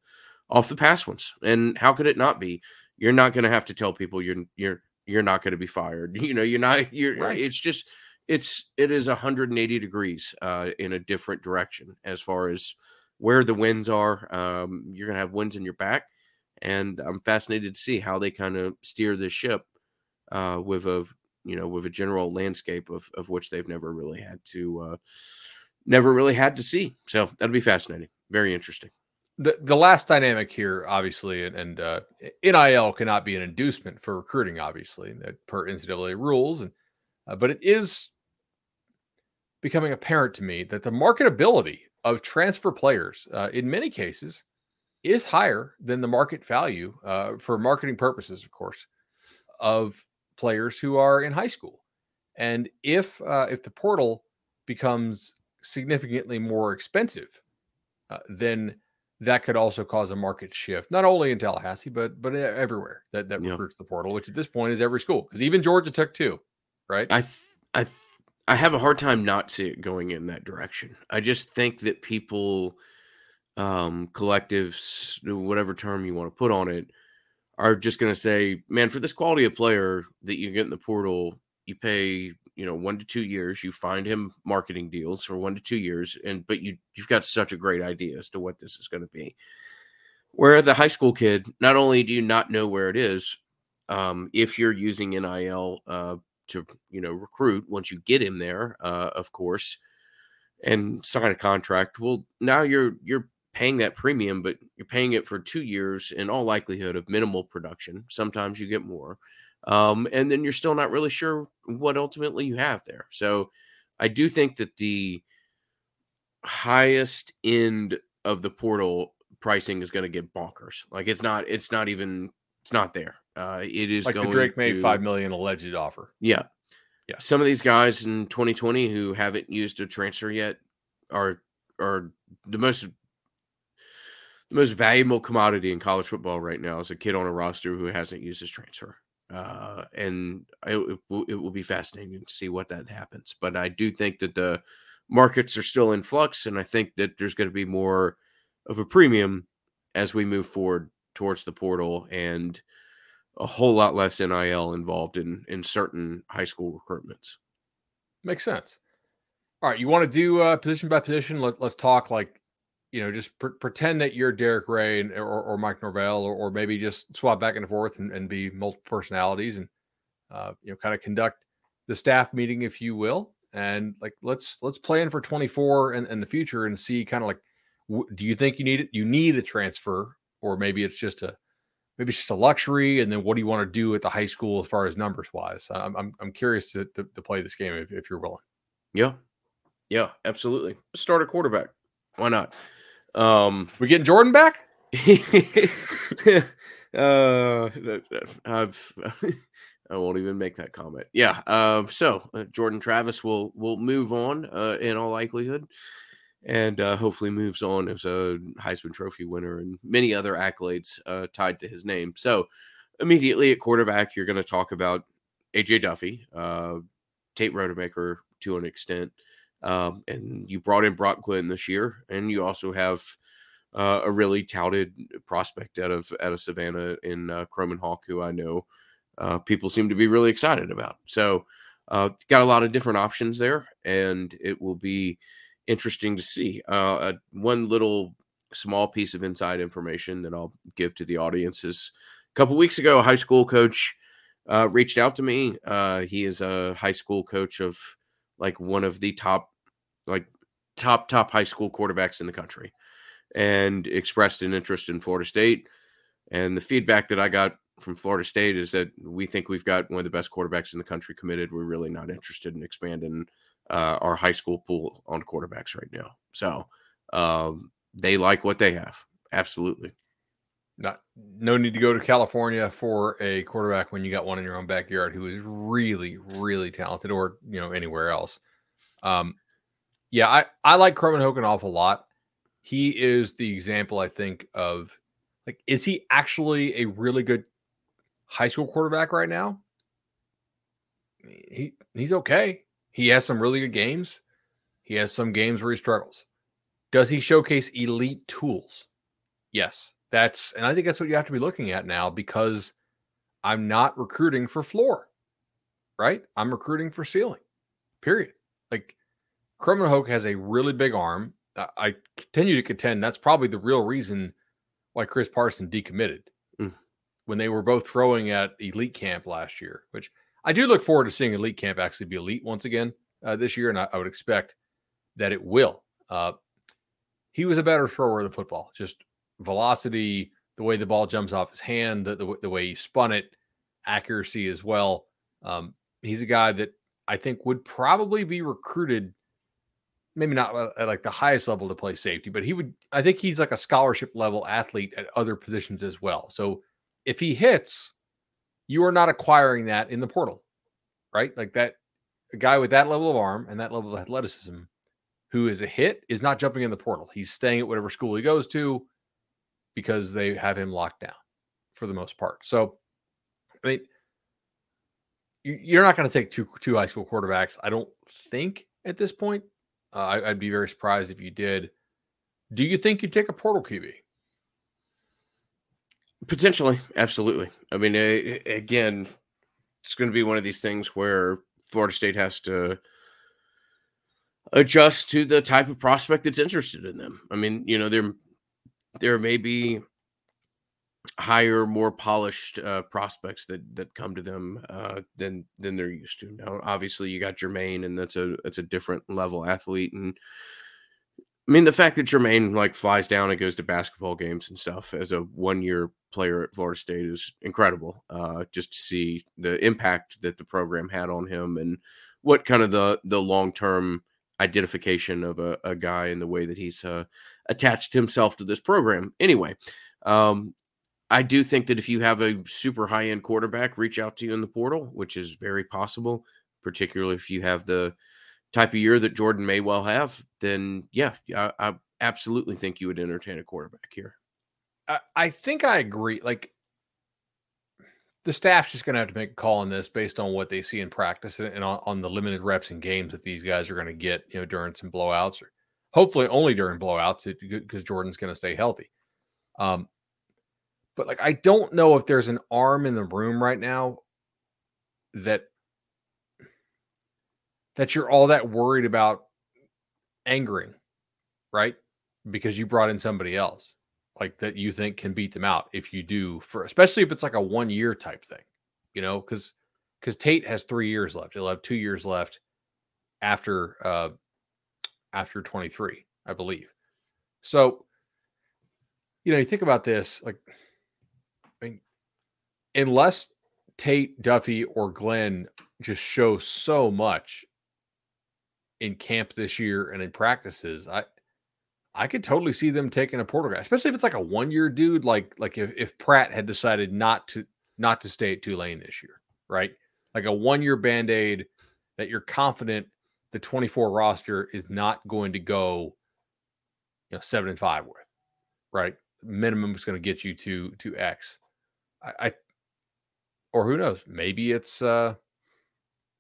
off the past ones. And how could it not be? You're not going to have to tell people you're you're you're not going to be fired. You know, you're not. You're. Right. It's just it's it is 180 degrees uh, in a different direction as far as where the winds are. Um, you're going to have winds in your back, and I'm fascinated to see how they kind of steer this ship uh, with a you know with a general landscape of of which they've never really had to uh, never really had to see. So that'll be fascinating. Very interesting. The the last dynamic here, obviously, and, and uh, NIL cannot be an inducement for recruiting, obviously, per NCAA rules, and uh, but it is becoming apparent to me that the marketability of transfer players, uh, in many cases, is higher than the market value uh, for marketing purposes, of course, of players who are in high school. And if uh, if the portal becomes significantly more expensive, uh, then that could also cause a market shift, not only in Tallahassee, but but everywhere that that yeah. recruits the portal, which at this point is every school, because even Georgia Tech too, right? I I I have a hard time not see it going in that direction. I just think that people, um, collectives, whatever term you want to put on it, are just going to say, man, for this quality of player that you get in the portal, you pay, you know, one to two years. You find him marketing deals for one to two years, and but you you've got such a great idea as to what this is going to be. Where the high school kid, not only do you not know where it is, um, if you're using NIL uh, to you know recruit once you get him there, uh, of course, and sign a contract. Well, now you're you're paying that premium, but you're paying it for two years in all likelihood of minimal production. Sometimes you get more, um, and then you're still not really sure what ultimately you have there. So, I do think that the highest end of the portal pricing is going to get bonkers. Like it's not, it's not even, it's not there. Uh, it is like going the Drake Maye to, five million alleged offer. Yeah, yeah. Some of these guys in 2020 who haven't used a transfer yet are are the most the most valuable commodity in college football right now is a kid on a roster who hasn't used his transfer. Uh, and it, it, will, it will be fascinating to see what that happens. But I do think that the markets are still in flux, and I think that there's going to be more of a premium as we move forward towards the portal and a whole lot less NIL involved in in certain high school recruitments. Makes sense. All right, you want to do uh, position by position? Let, us talk like you know, just pre- pretend that you're Darrick Yray and, or, or Mike Norvell, or, or maybe just swap back and forth and, and be multiple personalities and uh, you know, kind of conduct the staff meeting, if you will, and like let's let's plan for 24 and, and the future and see kind of like, w- do you think you need it? You need a transfer, or maybe it's just a maybe it's just a luxury, and then what do you want to do at the high school as far as numbers wise? I'm I'm, I'm curious to, to, to play this game if, if you're willing. Yeah, yeah, absolutely. Start a quarterback. Why not? Um, we getting Jordan back? uh, I've. I won't even make that comment. Yeah. Uh, so uh, Jordan Travis will will move on uh, in all likelihood and uh, hopefully moves on as a Heisman Trophy winner and many other accolades uh, tied to his name. So, immediately at quarterback, you're going to talk about AJ Duffy, uh, Tate Rodemaker to an extent, um, and you brought in Brock Glenn this year, and you also have uh, a really touted prospect out of out of Savannah in uh, Kromenhoek, who I know uh, people seem to be really excited about. So, uh, got a lot of different options there, and it will be interesting to see. Uh, one little small piece of inside information that I'll give to the audience is a couple weeks ago, a high school coach uh, reached out to me. Uh, he is a high school coach of like one of the top, like top top high school quarterbacks in the country, and expressed an interest in Florida State. And the feedback that I got from Florida State is that we think we've got one of the best quarterbacks in the country committed. We're really not interested in expanding uh, our high school pool on quarterbacks right now. So um, they like what they have. Absolutely. Not no need to go to California for a quarterback when you got one in your own backyard who is really, really talented, or you know anywhere else. Um, yeah, I I like Kromenhoek an awful lot. He is the example, I think, of like, is he actually a really good high school quarterback right now? He he's okay. He has some really good games. He has some games where he struggles. Does he showcase elite tools? Yes. That's and I think that's what you have to be looking at now because I'm not recruiting for floor, right? I'm recruiting for ceiling. Period. Like Kromenhoek has a really big arm. I continue to contend that's probably the real reason why Chris Parson decommitted mm. when they were both throwing at elite camp last year, which I do look forward to seeing elite camp actually be elite once again uh, this year, and I, I, would expect that it will. Uh, he was a better thrower of the football, just velocity, the way the ball jumps off his hand, the, the, the way he spun it, accuracy as well. Um, he's a guy that I think would probably be recruited, maybe not uh, at like the highest level to play safety, but he would. I think he's like a scholarship level athlete at other positions as well. So if he hits, you are not acquiring that in the portal, right? Like that, a guy with that level of arm and that level of athleticism who is a hit is not jumping in the portal. He's staying at whatever school he goes to because they have him locked down for the most part. So, I mean, you're not going to take two two high school quarterbacks. I don't think at this point. Uh, I, would be very surprised if you did. Do you think you'd take a portal QB? Potentially, absolutely. I mean, again, it's going to be one of these things where Florida State has to adjust to the type of prospect that's interested in them. I mean, you know, there there may be higher, more polished uh, prospects that that come to them uh, than than they're used to. Now, obviously, you got Jermaine, and that's a that's a different level athlete. And I mean, the fact that Jermaine like flies down and goes to basketball games and stuff as a one year player at Florida State is incredible. Uh, just to see the impact that the program had on him and what kind of the the long term identification of a, a guy and the way that he's uh, attached himself to this program. Anyway, um, I do think that if you have a super high end quarterback reach out to you in the portal, which is very possible, particularly if you have the type of year that Jordan may well have, then yeah, I, I absolutely think you would entertain a quarterback here. I, think I agree. Like the staff's just going to have to make a call on this based on what they see in practice and on, on the limited reps and games that these guys are going to get, you know, during some blowouts or hopefully only during blowouts because Jordan's going to stay healthy. Um, but like, I don't know if there's an arm in the room right now that that you're all that worried about angering, right? Because you brought in somebody else like that you think can beat them out if you do for especially if it's like a one year type thing, you know, because because Tate has three years left. He'll have two years left after uh after 23, I believe. So, you know, you think about this, like I mean, unless Tate, Duffy, or Glenn just show so much in camp this year and in practices, I I could totally see them taking a portal guy, especially if it's like a one year dude. Like like if, if Pratt had decided not to not to stay at Tulane this year, right? Like a one year band aid that you're confident the 24 roster is not going to go, you know, seven and five with, right? Minimum is going to get you to to X. I, I or who knows? Maybe it's uh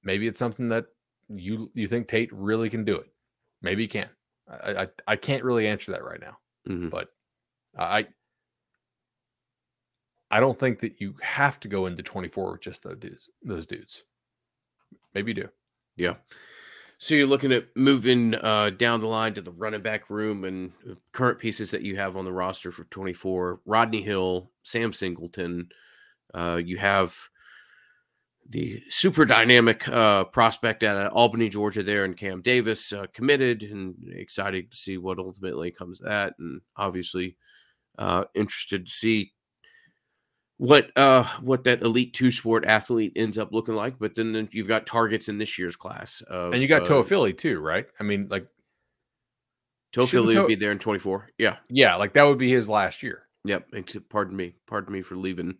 maybe it's something that you you think Tate really can do it. Maybe he can. I, I, I can't really answer that right now, mm-hmm. but I I don't think that you have to go into 24 with just those dudes. Those dudes, maybe you do. Yeah. So you're looking at moving uh, down the line to the running back room and current pieces that you have on the roster for 24: Rodney Hill, Sam Singleton. Uh, you have the super dynamic uh, prospect at Albany, Georgia, there, and Cam Davis uh, committed, and excited to see what ultimately comes that, and obviously uh, interested to see what uh, what that elite two sport athlete ends up looking like. But then, then you've got targets in this year's class, of, and you got uh, Toafili too, right? I mean, like Toafili would be there in twenty four. Yeah, yeah, like that would be his last year. Yep. Pardon me. Pardon me for leaving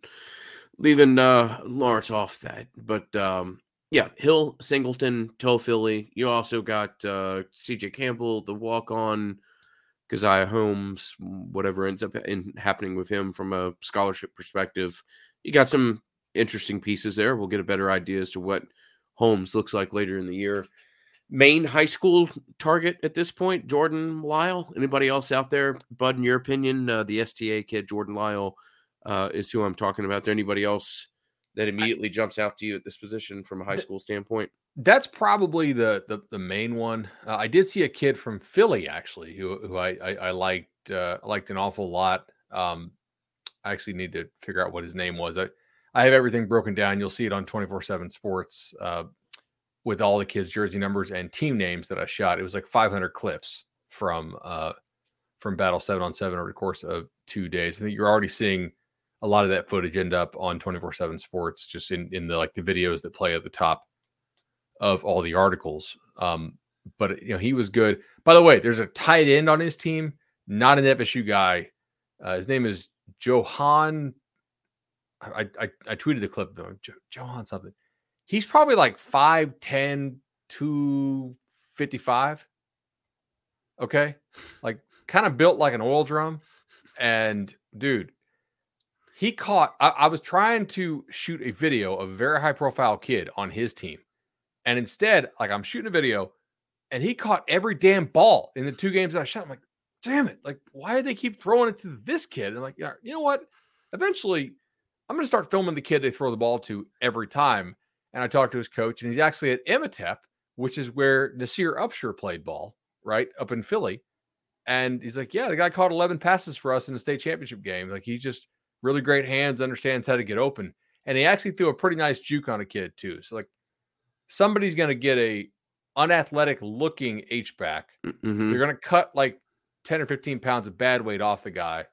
leaving uh, Lawrence off that. But um, yeah, Hill, Singleton, Toafili. You also got uh, CJ Campbell, the walk on, Caziah Holmes, whatever ends up in, happening with him from a scholarship perspective. You got some interesting pieces there. We'll get a better idea as to what Holmes looks like later in the year. main high school target at this point, Jordan Lyle. Anybody else out there, Bud? In your opinion, uh, the STA kid, Jordan Lyle, uh, is who I'm talking about. There anybody else that immediately jumps out to you at this position from a high school standpoint? That's probably the the, the main one. Uh, I did see a kid from Philly actually, who who I I, I liked uh, liked an awful lot. Um, I actually need to figure out what his name was. I I have everything broken down. You'll see it on 24 7 sports uh, with all the kids' jersey numbers and team names that I shot. It was like 500 clips from uh, from Battle 7 on 7 over the course of two days. I think you're already seeing a lot of that footage end up on 24 7 sports, just in, in the like the videos that play at the top of all the articles. Um, but you know, he was good. By the way, there's a tight end on his team, not an FSU guy. Uh, his name is Johan I, I, I tweeted the clip though, Johan something. He's probably like 5'10, 255. Okay. Like kind of built like an oil drum. And dude, he caught, I, I was trying to shoot a video of a very high profile kid on his team. And instead, like I'm shooting a video and he caught every damn ball in the two games that I shot. I'm like, damn it. Like, why do they keep throwing it to this kid? And like, you know what? Eventually, I'm going to start filming the kid they throw the ball to every time. And I talked to his coach, and he's actually at Imhotep, which is where Nasir Upshur played ball, right up in Philly. And he's like, yeah, the guy caught 11 passes for us in the state championship game. Like he just really great hands, understands how to get open, and he actually threw a pretty nice juke on a kid too. So like somebody's going to get a unathletic looking H back. Mm-hmm. They're going to cut like 10 or 15 pounds of bad weight off the guy,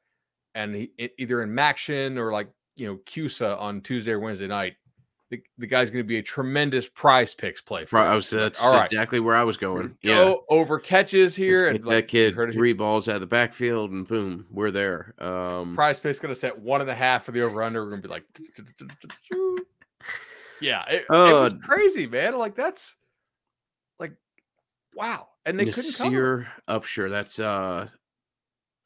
and he, either in MACtion or like you know CUSA on Tuesday or Wednesday night, the, the guy's going to be a tremendous PrizePicks play. For right, I was that's All right. exactly where I was going. Yeah, over catches here, and like, that kid three balls out of the backfield, and boom, we're there. Um, PrizePicks going to set one and a half for the over under. We're going to be like, yeah, it, uh, it, was crazy, man. Like that's like wow, and they couldn't cover. Upshur. That's uh,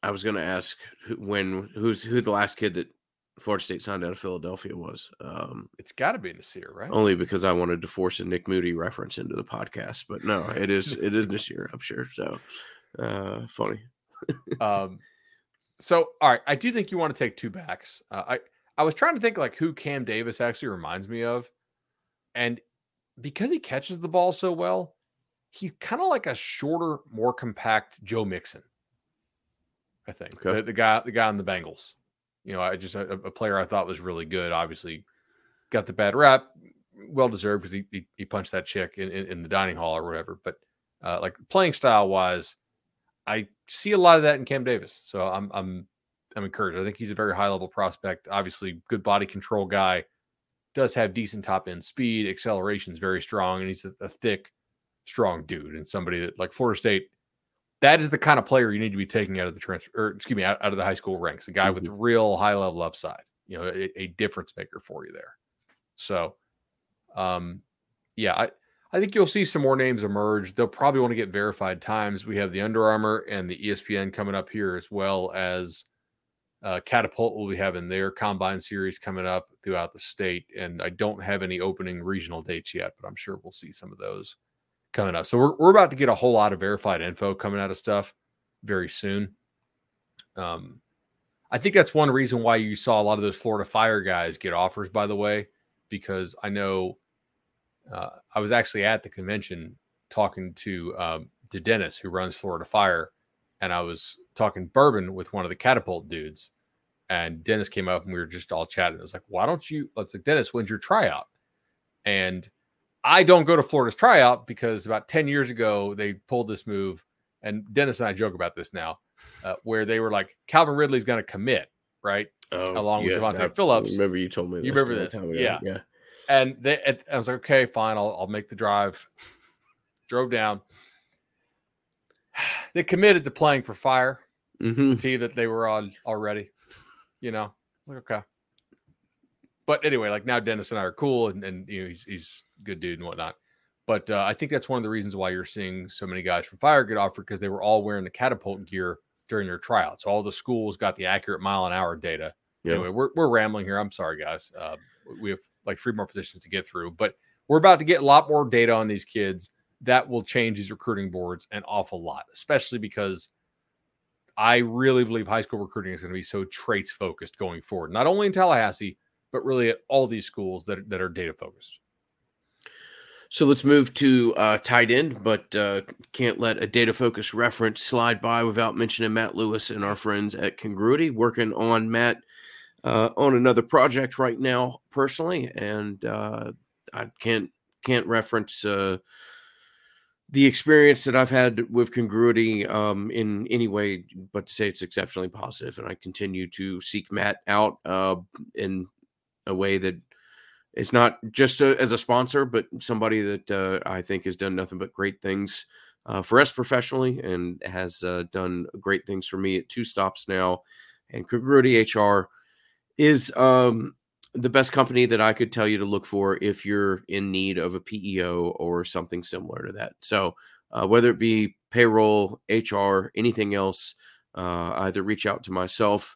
I was going to ask when who's who the last kid that Florida State signed out of Philadelphia was. Um, it's got to be Nasir, right? Only because I wanted to force a Nick Moody reference into the podcast, but no, it is it is Nasir. I'm sure. So uh, funny. um, so all right, I do think you want to take two backs. Uh, I I was trying to think like who Cam Davis actually reminds me of, and because he catches the ball so well, he's kind of like a shorter, more compact Joe Mixon. I think okay. the, the guy the guy on the Bengals. You know, I just a, a player I thought was really good. Obviously, got the bad rap, well deserved because he, he, he punched that chick in, in, in, the dining hall or whatever. But uh, like playing style wise, I see a lot of that in Cam Davis. So I'm I'm I'm encouraged. I think he's a very high level prospect. Obviously, good body control guy. Does have decent top end speed, acceleration is very strong, and he's a, a thick, strong dude and somebody that like Florida State that is the kind of player you need to be taking out of the transfer, or excuse me, out, out of the high school ranks. A guy mm-hmm. with real high level upside. You know, a, a, difference maker for you there. So, um, yeah, I I think you'll see some more names emerge. They'll probably want to get verified times. We have the Under Armour and the ESPN coming up here, as well as uh, Catapult will be having their combine series coming up throughout the state. And I don't have any opening regional dates yet, but I'm sure we'll see some of those coming up. So we're, we're about to get a whole lot of verified info coming out of stuff very soon. Um, I think that's one reason why you saw a lot of those Florida Fire guys get offers, by the way, because I know uh, I was actually at the convention talking to um, to Dennis, who runs Florida Fire, and I was talking bourbon with one of the catapult dudes. And Dennis came up and we were just all chatting. I was like, why don't you? I was like, Dennis, when's your tryout? And I don't go to Florida's tryout because about 10 years ago, they pulled this move. And Dennis and I joke about this now, uh, where they were like, Calvin Ridley's going to commit, right? Oh, Along yeah, with Javonte Phillips. Remember you told me You remember this? Yeah. Yeah. And they, I was like, okay, fine. I'll, I'll make the drive. Drove down. They committed to playing for fire. Mm-hmm. That they were on already, you know, like, okay but anyway, like now Dennis and I are cool, and, and you know he's he's good dude and whatnot. But uh, I think that's one of the reasons why you're seeing so many guys from Fire get offered because they were all wearing the catapult gear during their tryouts. So all the schools got the accurate mile an hour data. Yeah. Anyway, we're we're rambling here. I'm sorry, guys. Uh, we have like three more positions to get through, but we're about to get a lot more data on these kids. that will change these recruiting boards an awful lot, especially because I really believe high school recruiting is going to be so traits focused going forward, not only in Tallahassee, but really at all these schools that, that are data focused. So let's move to uh, tight end, but uh, can't let a data focus reference slide by without mentioning Matt Lewis and our friends at Congruity working on Matt uh, on another project right now personally, and uh, I can't can't reference uh, the experience that I've had with Congruity um, in any way, but to say it's exceptionally positive, and I continue to seek Matt out uh, in a way that it's not just a, as a sponsor, but somebody that uh, I think has done nothing but great things uh, for us professionally and has uh, done great things for me at two stops now. And Congruity HR is um, the best company that I could tell you to look for if you're in need of a PEO or something similar to that. So, uh, whether it be payroll, HR, anything else, uh, either reach out to myself.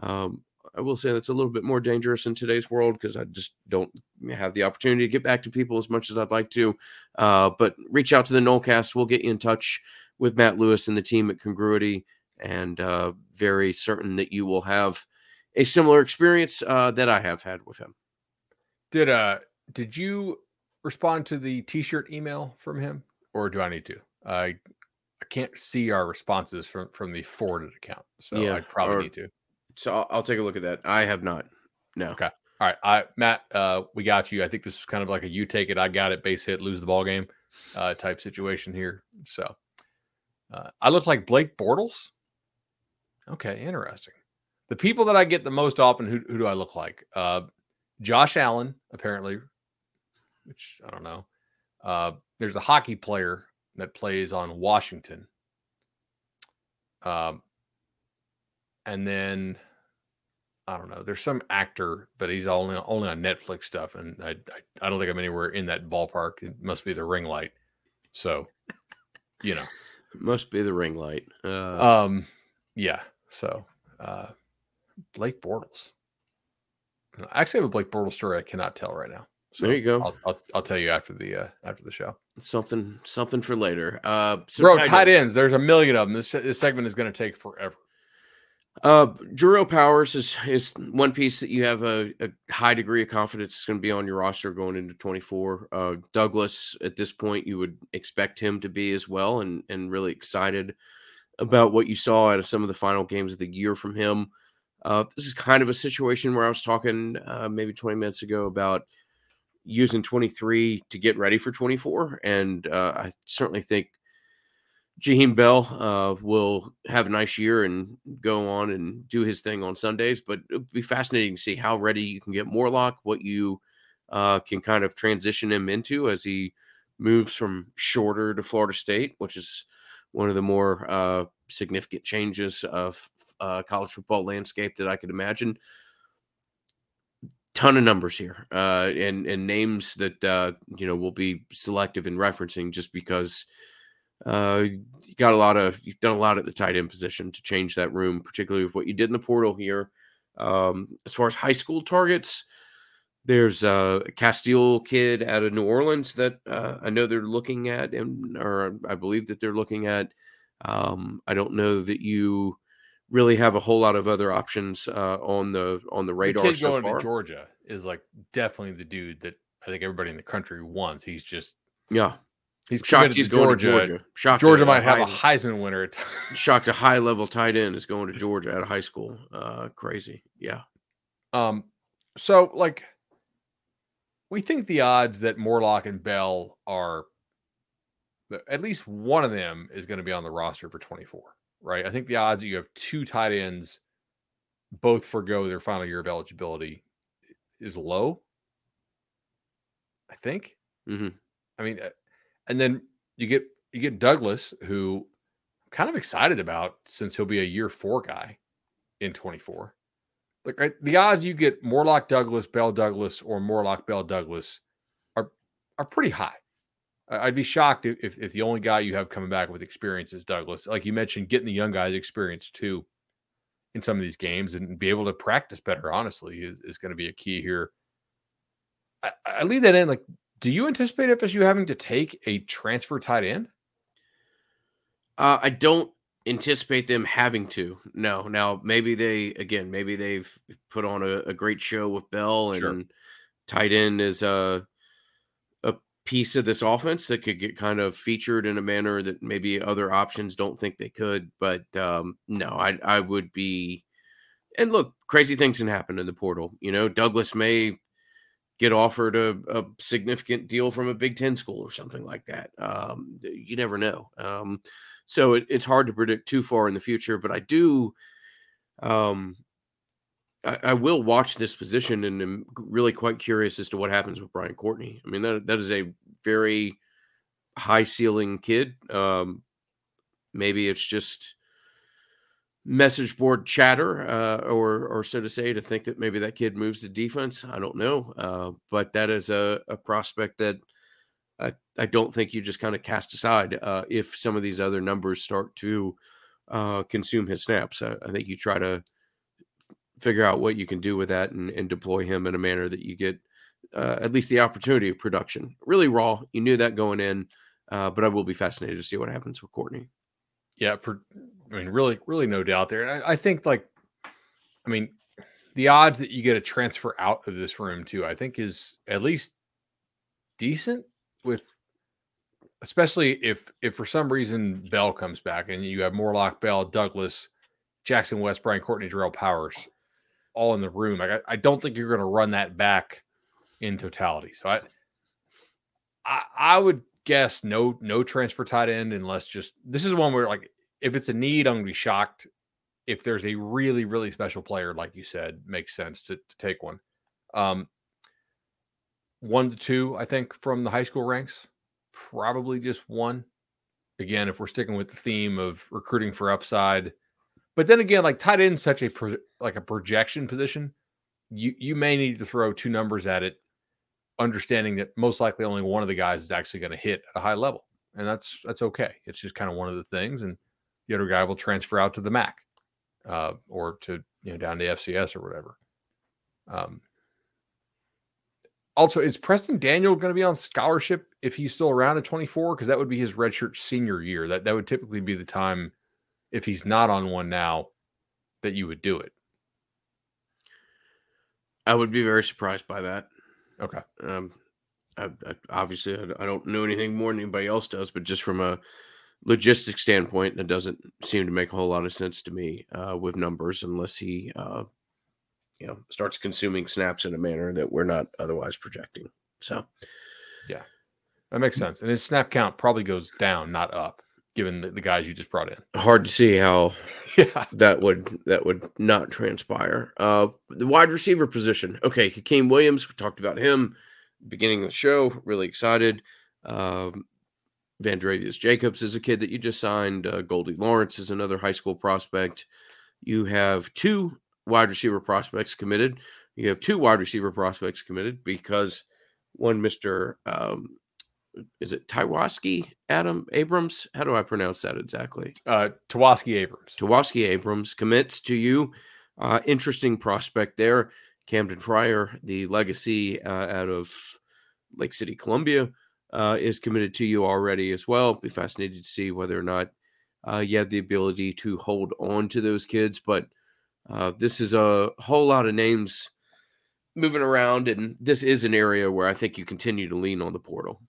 Um, I will say that's a little bit more dangerous in today's world because I just don't have the opportunity to get back to people as much as I'd like to. Uh, but reach out to the Nolecast. We'll get you in touch with Matt Lewis and the team at Congruity, and uh, very certain that you will have a similar experience uh, that I have had with him. Did uh did you respond to the T-shirt email from him, or do I need to? I I can't see our responses from from the forwarded account, so yeah, I probably or, need to. So I'll, I'll, take a look at that. I have not. No. Okay. All right. I Matt, uh, we got you. I think this is kind of like a you take it, I got it, base hit, lose the ball game, uh, type situation here. So uh, I look like Blake Bortles. Okay, interesting. The people that I get the most often, who, who do I look like? Uh, Josh Allen, apparently, which I don't know. Uh, there's a hockey player that plays on Washington. Um, and then I don't know. There's some actor, but he's only only on Netflix stuff, and I, I, I don't think I'm anywhere in that ballpark. It must be the ring light. So, you know, it must be the ring light. Uh, um, yeah. So, uh, Blake Bortles. I actually have a Blake Bortles story I cannot tell right now. So there you go. I'll, I'll, I'll, tell you after the uh, after the show. Something something for later. Uh, Bro, tight, tight ends. There's a million of them. This this segment is going to take forever. Uh, Jabril Powers is is one piece that you have a, a high degree of confidence is going to be on your roster going into 24. Uh, Douglas, at this point, you would expect him to be as well, and and really excited about what you saw out of some of the final games of the year from him. Uh, this is kind of a situation where I was talking uh, maybe 20 minutes ago about using 23 to get ready for 24, and uh, I certainly think Jaheim Bell uh, will have a nice year and go on and do his thing on Sundays. But it'll be fascinating to see how ready you can get Morlock, what you uh, can kind of transition him into as he moves from shorter to Florida State, which is one of the more uh, significant changes of uh, college football landscape that I could imagine. Ton of numbers here, uh, and and names that uh, you know will be selective in referencing just because uh, you got a lot of you've done a lot at the tight end position to change that room, particularly with what you did in the portal here. Um, as far as high school targets, there's a Castile kid out of New Orleans that uh, I know they're looking at, and or I believe that they're looking at. Um, I don't know that you really have a whole lot of other options uh, on the on the radar. The kid so going far. to Georgia is like definitely the dude that I think everybody in the country wants. He's just yeah, He's shocked he's going Georgia. to Georgia. Shocked Georgia might have high, a Heisman winner. shocked a high level tight end is going to Georgia out of high school. Uh, crazy. Yeah. Um. So like, we think the odds that Morlock and Bell are at least one of them is going to be on the roster for 24, right? I think the odds that you have two tight ends both forego their final year of eligibility is low. I think. Mm-hmm. I mean, uh, and then you get you get Douglas, who I'm kind of excited about since he'll be a year four guy in 24. Like the odds you get Morlock Douglas, Bell Douglas, or Morlock Bell Douglas are are pretty high. I'd be shocked if, if the only guy you have coming back with experience is Douglas. Like you mentioned, getting the young guys experience too in some of these games and be able to practice better, honestly, is, is going to be a key here. I, I leave that in like Do you anticipate FSU having to take a transfer tight end? Uh, I don't anticipate them having to. No. Now, maybe they again, maybe they've put on a, a great show with Bell and Sure. tight end is a a piece of this offense that could get kind of featured in a manner that maybe other options don't think they could. But um, no, I I would be. And look, crazy things can happen in the portal. You know, Douglas may get offered a, a significant deal from a Big Ten school or something like that. Um, you never know. Um, so it, it's hard to predict too far in the future, but I do. Um, I, I will watch this position and am really quite curious as to what happens with Brian Courtney. I mean, that that is a very high ceiling kid. Um, maybe it's just message board chatter, uh, or or so to say, to think that maybe that kid moves the defense. I don't know, uh, but that is a, a prospect that I, I don't think you just kind of cast aside uh, if some of these other numbers start to uh, consume his snaps. I, I think you try to figure out what you can do with that and, and deploy him in a manner that you get uh, at least the opportunity of production. Really raw. You knew that going in, uh, but I will be fascinated to see what happens with Courtney. Yeah, I mean, really, really no doubt there. And I, I think like, I mean, the odds that you get a transfer out of this room too, I think is at least decent with especially if if for some reason Bell comes back and you have Morlock, Bell, Douglas, Jackson West, Brian Courtney, Jarrell Powers all in the room. I, I don't think you're going to run that back in totality. So I, I I would guess no no transfer tight end unless just this is one where like if it's a need, I'm gonna be shocked. If there's a really really special player, like you said, makes sense to, to take one. Um, one to two, I think, from the high school ranks, probably just one. Again, if we're sticking with the theme of recruiting for upside, but then again, like tight end, such a pro, like a projection position, you you may need to throw two numbers at it understanding that most likely only one of the guys is actually going to hit at a high level, and that's that's okay. It's just kind of one of the things, and the other guy will transfer out to the MAC uh, or to you know down to FCS or whatever. Um, also, is Preston Daniel going to be on scholarship if he's still around at 24? Because that would be his redshirt senior year. That that would typically be the time if he's not on one now that you would do it. I would be very surprised by that. Okay. Um, I, I, obviously, I, I don't know anything more than anybody else does, but just from a logistic standpoint, that doesn't seem to make a whole lot of sense to me uh, with numbers, unless he, uh, you know, starts consuming snaps in a manner that we're not otherwise projecting. So, yeah, That makes sense. And his snap count probably goes down, not up, given the, the guys you just brought in. hard to see how Yeah. that would that would not transpire. Uh, the wide receiver position. Okay, Hykeem Williams. We talked about him beginning of the show. Really excited. Um, Vandrevius Jacobs is a kid that you just signed. Uh, Goldie Lawrence is another high school prospect. You have two wide receiver prospects committed. You have two wide receiver prospects committed because one Mister um, is it Tywaski Adam Abrams? How do I pronounce that exactly? Uh, Tawaski Abrams. Tawaski Abrams commits to you. Uh, interesting prospect there. Camden Fryer, the legacy uh, out of Lake City, Columbia, uh, is committed to you already as well. Be fascinated to see whether or not uh, you have the ability to hold on to those kids. But uh, this is a whole lot of names moving around, and this is an area where I think you continue to lean on the portal.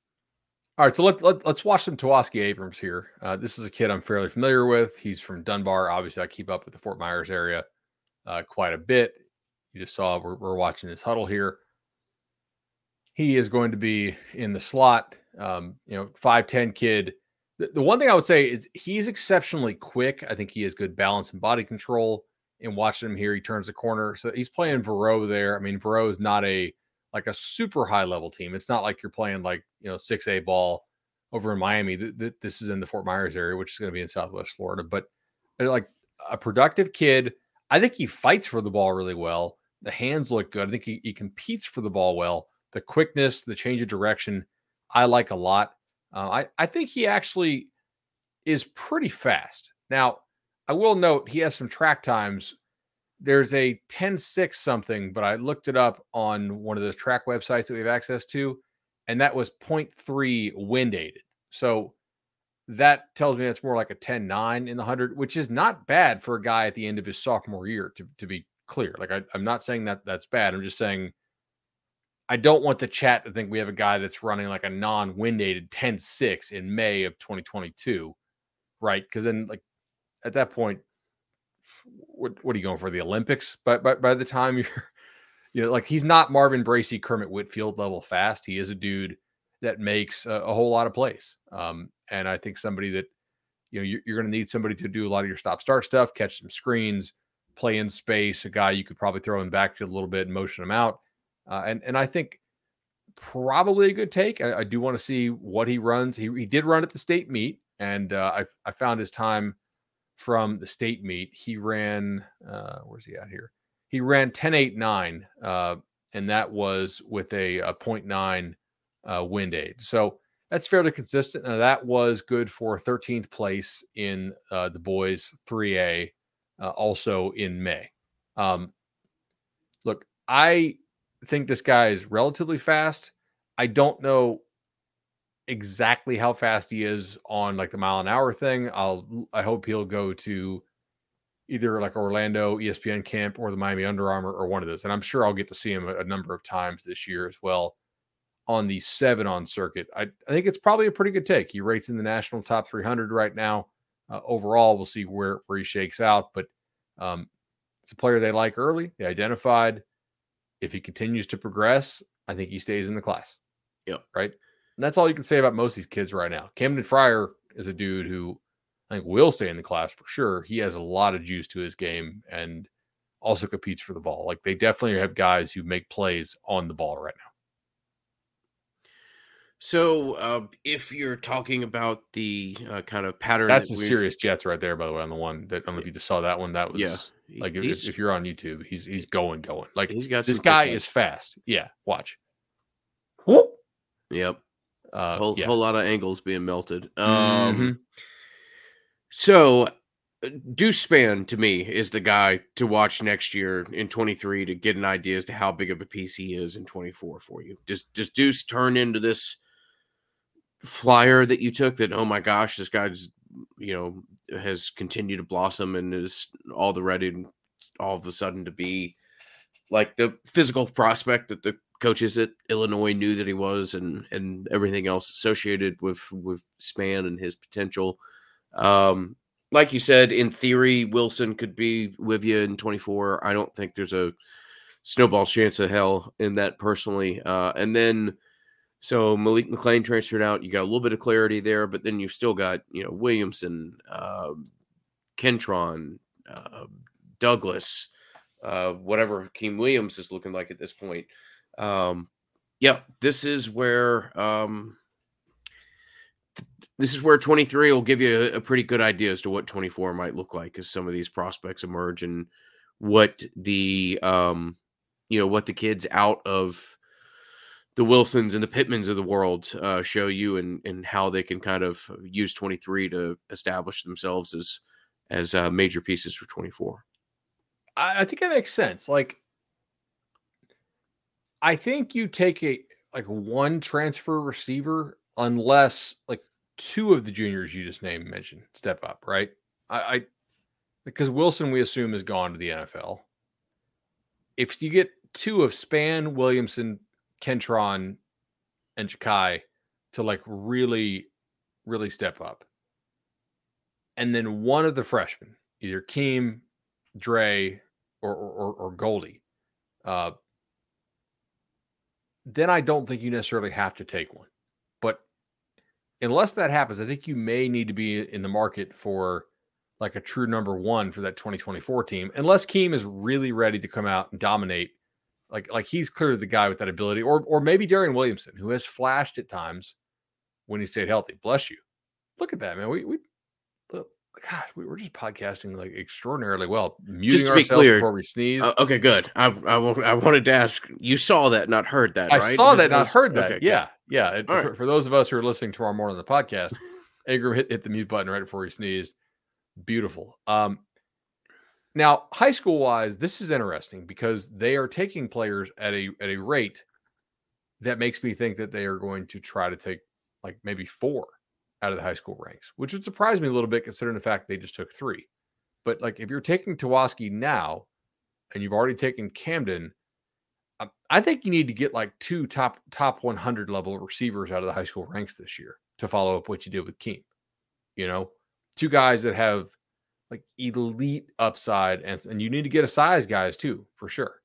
All right, so let, let, let's watch some Tawaski Abrams here. Uh, this is a kid I'm fairly familiar with. He's from Dunbar. Obviously, I keep up with the Fort Myers area uh, quite a bit. You just saw we're, we're watching his huddle here. He is going to be in the slot, um, you know, 5'10 kid. The, the one thing I would say is he's exceptionally quick. I think he has good balance and body control. And watching him here, he turns the corner. So he's playing Vero there. I mean, Vero is not a like a super high level team. It's not like you're playing like, you know, 6A ball over in Miami. Th- th- This is in the Fort Myers area, which is going to be in Southwest Florida. But like a productive kid. I think he fights for the ball really well. The hands look good. I think he, he competes for the ball well. The quickness, the change of direction, I like a lot. Uh, I, I think he actually is pretty fast. Now, I will note he has some track times. There's a 10 6 something, but I looked it up on one of those track websites that we have access to, and that was 0.3 wind aided. So that tells me that's more like a 10 9 in the 100, which is not bad for a guy at the end of his sophomore year, to, to be clear. Like, I, I'm not saying that that's bad. I'm just saying I don't want the chat to think we have a guy that's running like a non wind aided 10 6 in May of 2022, right? Because then, like, at that point, what, what are you going for the Olympics? But by, by the time you're, you know, like he's not Marvin Bracy, Kermit Whitfield level fast. He is a dude that makes a, a whole lot of plays. Um, and I think somebody that, you know, you're, you're going to need somebody to do a lot of your stop start stuff, catch some screens, play in space, a guy you could probably throw him back to a little bit and motion him out. Uh, and, and I think probably a good take. I, I do want to see what he runs. He, he did run at the state meet, and uh, I, I found his time from the state meet. He ran, uh, where's he at here? He ran 10 8 9, uh, and that was with a, a 0.9 uh, wind aid. So that's fairly consistent. Now, that was good for 13th place in uh, the boys 3A, uh, also in May. Um, look, I think this guy is relatively fast. I don't know exactly how fast he is on like the mile an hour thing. I'll I hope he'll go to either like Orlando ESPN camp or the Miami Under Armour or one of those. And I'm sure I'll get to see him a, a number of times this year as well on the seven on circuit. I, I think it's probably a pretty good take. He rates in the national top 300 right now. Uh, overall, we'll see where, where he shakes out, but um, it's a player they like early. They identified. If he continues to progress, I think he stays in the class. Yep. Right. And that's all you can say about most of these kids right now. Camdon Frier is a dude who I think will stay in the class for sure. He has a lot of juice to his game and also competes for the ball. Like they definitely have guys who make plays on the ball right now. So, uh, if you're talking about the uh, kind of pattern, that's that a serious Jets right there. By the way, on the one that I don't know if you just saw that one. That was Yeah, like if, if you're on YouTube, he's he's going going like he's got this guy is fast. Yeah, watch. Whoop. Yep, Uh, whole yeah. whole lot of angles being melted. Mhm. Um, so uh, Deuce Spann to me is the guy to watch next year in 23 to get an idea as to how big of a piece he is in 24 for you. Does does Deuce turn into this flyer that you took that oh my gosh this guy's you know has continued to blossom and is all the ready all of a sudden to be like the physical prospect that the coaches at Illinois knew that he was and and everything else associated with with Spann and his potential. Um like you said in theory Wilson could be with you in 24 I don't think there's a snowball chance of hell in that personally. Uh and then so Malik McClain transferred out. You got a little bit of clarity there, but then you've still got you know Williamson, uh, Kentron, uh, Douglas, uh, whatever Hykeem Williams is looking like at this point. Um, yeah, this is where um, th- this is where 23 will give you a, a pretty good idea as to what 24 might look like as some of these prospects emerge and what the um, you know what the kids out of the Wilsons and the Pittmans of the world uh, show you and and how they can kind of use 23 to establish themselves as as uh, major pieces for 24. I, I think that makes sense. Like, I think you take a like one transfer receiver unless like two of the juniors you just named mentioned step up, right? I, I because Wilson we assume has gone to the NFL. If you get two of Spann, Williamson, Kentron, and Ja'Khi to like really, really step up, and then one of the freshmen, either Keem, Dre, or or, or Goldie, uh, then I don't think you necessarily have to take one. But unless that happens, I think you may need to be in the market for like a true number one for that 2024 team, unless Keem is really ready to come out and dominate. Like like he's clearly the guy with that ability, or or maybe Darion Williamson, who has flashed at times when he stayed healthy. Bless you. Look at that, man. We we look, God, we were just podcasting like extraordinarily well. Muting to be clear, before we sneeze. Uh, okay, good. I, I I wanted to ask. You saw that, not heard that, I right? saw that, not heard that. okay, good. yeah, yeah. It- for, right. for those of us who are listening tomorrow morning on the podcast, Ingram hit, hit the mute button right before he sneezed. Beautiful. Um, now, high school wise, this is interesting because they are taking players at a at a rate that makes me think that they are going to try to take like maybe four out of the high school ranks, which would surprise me a little bit considering the fact they just took three. But like if you're taking Tawaski now and you've already taken Camdon, I think you need to get like two top top 100 level receivers out of the high school ranks this year to follow up what you did with Keem. You know, two guys that have like elite upside, and and you need to get a size guys too for sure.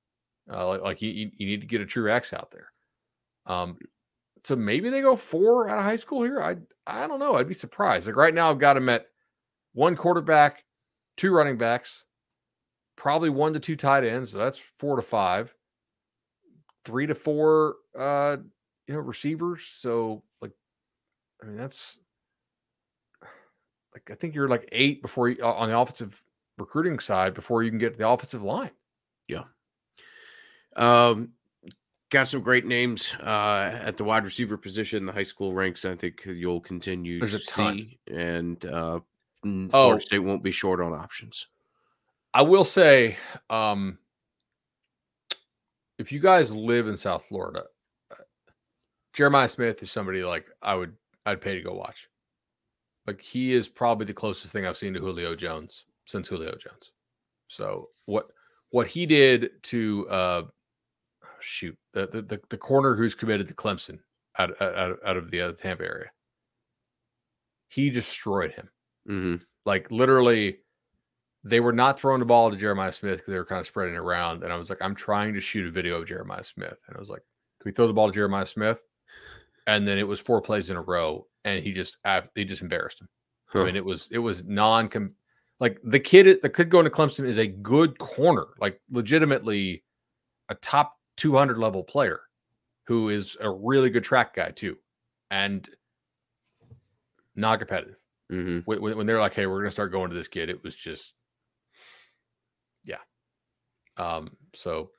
Uh, like like you you need to get a true X out there. Um, so maybe they go four out of high school here. I I don't know. I'd be surprised. Like right now, I've got them at one quarterback, two running backs, probably one to two tight ends. So that's four to five, three to four, uh, you know, receivers. So like, I mean, that's like I think you're like eight before you on the offensive recruiting side before you can get the offensive line. Yeah. Um, got some great names uh, at the wide receiver position. In the high school ranks, I think you'll continue There's to ton. see, and uh, Oh. Florida State won't be short on options. I will say, um, if you guys live in South Florida, uh, Jeremiah Smith is somebody like I would I'd pay to go watch. Like he is probably the closest thing I've seen to Julio Jones since Julio Jones. So what what he did to uh shoot the the, the, corner who's committed to Clemson out, out, out of the uh, Tampa area, he destroyed him hmm like literally they were not throwing the ball to Jeremiah Smith because they were kind of spreading it around. And I was like, I'm trying to shoot a video of Jeremiah Smith. And I was like, can we throw the ball to Jeremiah Smith? And then it was four plays in a row, and he just he just embarrassed him. I mean, it was it was non like the kid the kid going to Clemson is a good corner, like legitimately a top 200 level player who is a really good track guy too, and not competitive hmm when, when when they're like, "Hey, we're going to start going to this kid," it was just, yeah. Um, so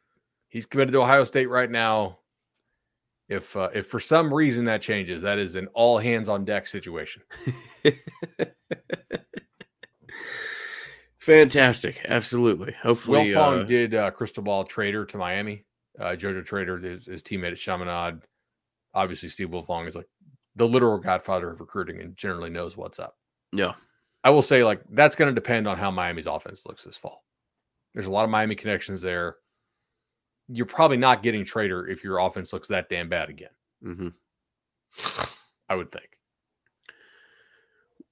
he's committed to Ohio State right now. If uh, if for some reason that changes, that is an all hands on deck situation. Fantastic, absolutely. Hopefully, Will Fong uh, did uh, crystal ball trader to Miami. Uh, Jojo Trader, his, his teammate at Chaminade. Obviously, Steve Wilfong is like the literal godfather of recruiting and generally knows what's up. yeah, I will say, like, that's going to depend on how Miami's offense looks this fall. There's a lot of Miami connections there. You're probably not getting Trader if your offense looks that damn bad again. hmm I would think.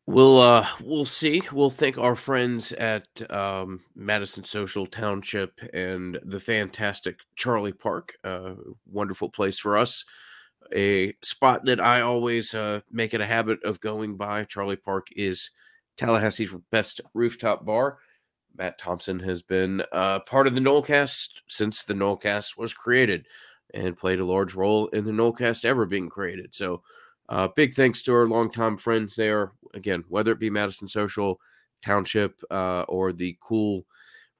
We'll uh we'll see. We'll thank our friends at um, Madison Social Township and the fantastic Charlie Park. Uh, wonderful place for us. A spot that I always uh, make it a habit of going by. Charlie Park is Tallahassee's best rooftop bar. Matt Thompson has been uh, part of the Nolecast since the Nolecast was created and played a large role in the Nolecast ever being created. So uh, big thanks to our longtime friends there. Again, whether it be Madison Social, Township, uh, or the cool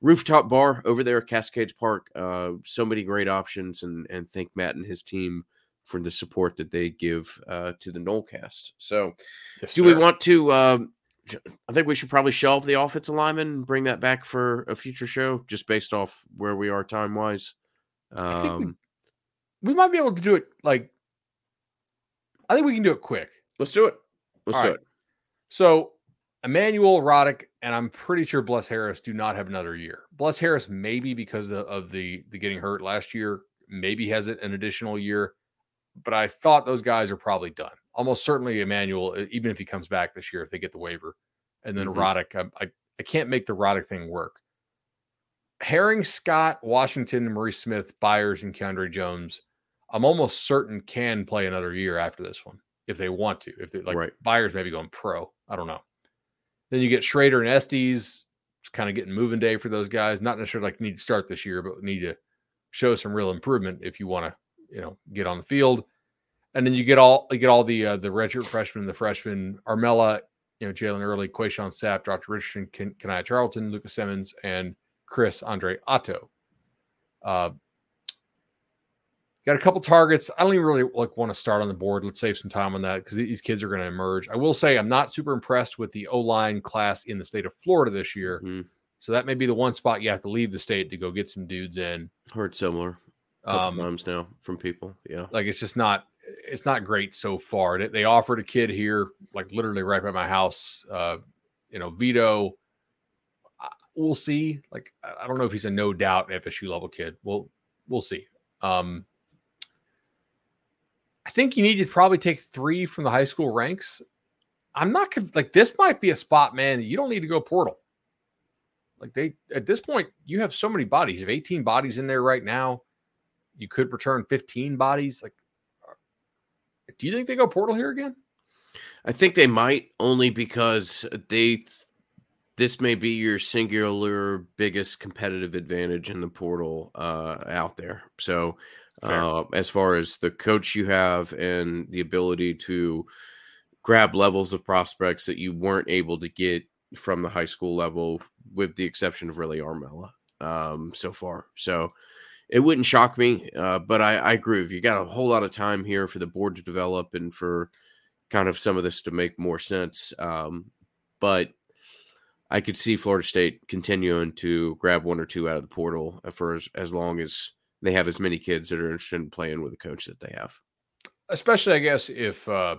rooftop bar over there at Cascades Park. Uh, so many great options, and and thank Matt and his team for the support that they give uh, to the Nolecast. So, Yes, do we want to? Um, I think we should probably shelve the offensive lineman and bring that back for a future show, just based off where we are time wise. Think we- Um, We might be able to do it like. I think we can do it quick. let's do it. Let's All do right. it. So Emmanuel Roddick and I'm pretty sure Bless Harris do not have another year. Bless Harris maybe because of, of the the getting hurt last year, maybe has it an additional year. But I thought those guys are probably done. Almost certainly Emmanuel, even if he comes back this year, if they get the waiver, and then Mhm. Roddick, I, I I can't make the Roddick thing work. Herring, Scott, Washington, Maurice Smith, Byers, and Keiondre Jones, I'm almost certain can play another year after this one if they want to. If they like Right. Byers maybe going pro. I don't know. Then you get Shrader and Estes, kind of getting moving day for those guys. Not necessarily like need to start this year, but need to show some real improvement if you want to, you know, get on the field. And then you get all you get all the uh, the redshirt freshmen, the freshmen, Armella, you know, Jalen Early, Quayshawn Sapp, Dr. Richardson, Ken, Kanaya Charlton, Lucas Simmons, and Chris Andre Otto. Uh, got a couple targets. I don't even really like want to start on the board. Let's save some time on that because these kids are going to emerge. I will say I'm not super impressed with the O line class in the state of Florida this year. Mhm. So that may be the one spot you have to leave the state to go get some dudes in. Heard similar. Um, times now from people. Yeah. like it's just not it's not great so far. They, offered a kid here, like literally right by my house. Uh, you know, Vito. We'll see. Like I don't know if he's a no doubt FSU level kid. We'll we'll see. Um, I think you need to probably take three from the high school ranks. I'm not like this might be a spot, man. You don't need to go portal. Like they at this point, you have so many bodies. You have 18 bodies in there right now. You could return 15 bodies. Like, do you think they go portal here again? I think they might only because they this may be your singular biggest competitive advantage in the portal uh, out there. So, uh, as far as the coach you have and the ability to grab levels of prospects that you weren't able to get from the high school level, with the exception of really Armella um, so far. So, it wouldn't shock me, uh, but I, I agree. If you got a whole lot of time here for the board to develop and for kind of some of this to make more sense. Um, but I could see Florida State continuing to grab one or two out of the portal for as, as long as they have as many kids that are interested in playing with the coach that they have. Especially, I guess, if uh,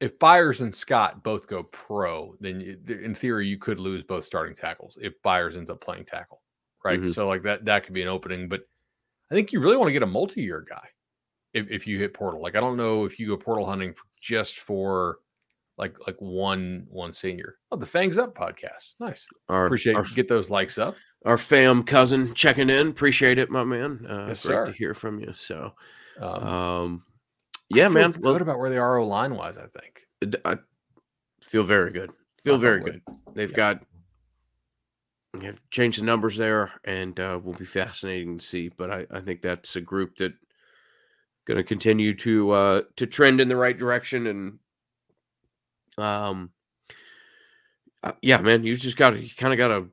if Byers and Scott both go pro, then in theory you could lose both starting tackles if Byers ends up playing tackle, right? Mhm. So like that that could be an opening, but I think you really want to get a multi-year guy if, if you hit portal. Like I don't know if you go portal hunting for, just for like like one one senior. Oh, the Fangs Up podcast, nice. Our, Appreciate our, get those likes up. our fam cousin checking in. Appreciate it, my man. Uh, Yes, great sir. to hear from you. So, Um, um, yeah, man. good Well, about where they are line wise. I think. I feel very good. Feel very good. They've Yeah. got have changed the numbers there, and uh, will be fascinating to see. But I, I think that's a group that going to continue to uh, to trend in the right direction, and um, uh, yeah, man, you just got to you kind of got to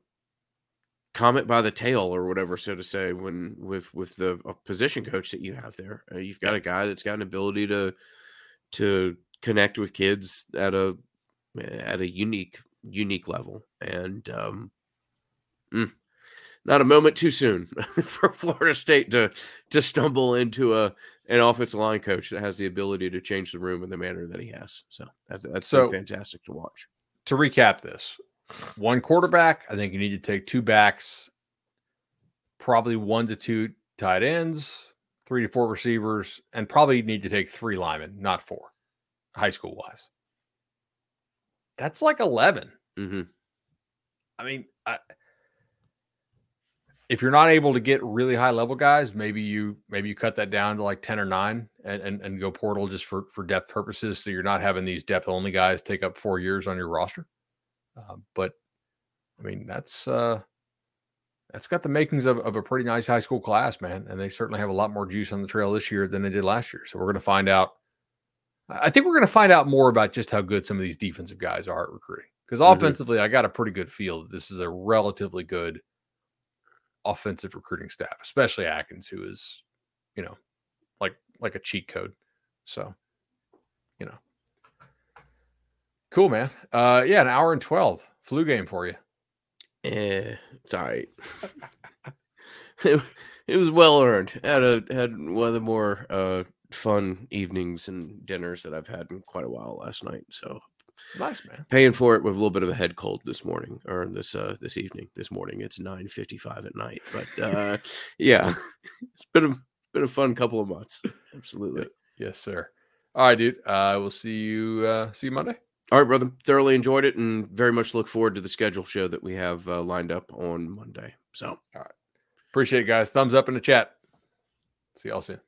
comment by the tail or whatever, so to say, when with with the uh, position coach that you have there. Uh, you've got a guy that's got an ability to to connect with kids at a at a unique unique level and um mm, not a moment too soon for Florida State to to stumble into a an offensive line coach that has the ability to change the room in the manner that he has. So that's that's So- fantastic to watch. to recap this one quarterback i think you need to take two backs probably one to two tight ends three to four receivers and probably need to take three linemen not four high school wise that's like 11 hmm i mean I, if you're not able to get really high level guys maybe you maybe you cut that down to like 10 or 9 and, and, and go portal just for for depth purposes so you're not having these depth only guys take up four years on your roster. Uh, but i mean that's uh that's got the makings of, of a pretty nice high school class man and they certainly have a lot more juice on the trail this year than they did last year. So we're going to find out i think we're going to find out more about just how good some of these defensive guys are at recruiting because offensively i got a pretty good feel that this is a relatively good offensive recruiting staff, especially Atkins, who is, you know, like like a cheat code. So, you know, cool, man. Uh, yeah, an hour and twelve flu game for you. Eh, it's all right. it, it was well earned. Had a had one of the more uh fun evenings and dinners that I've had in quite a while last night. So Nice, man. paying for it with a little bit of a head cold this morning or this uh this evening. This morning it's nine fifty five at night. But uh yeah, it's been a been a fun couple of months. Absolutely. Yes, sir. All right, dude. Uh, we'll see you. Uh, see you Monday. All right, brother. Thoroughly enjoyed it and very much look forward to the schedule show that we have uh, lined up on Monday. So all right. Appreciate it, guys. Thumbs up in the chat. See y'all soon.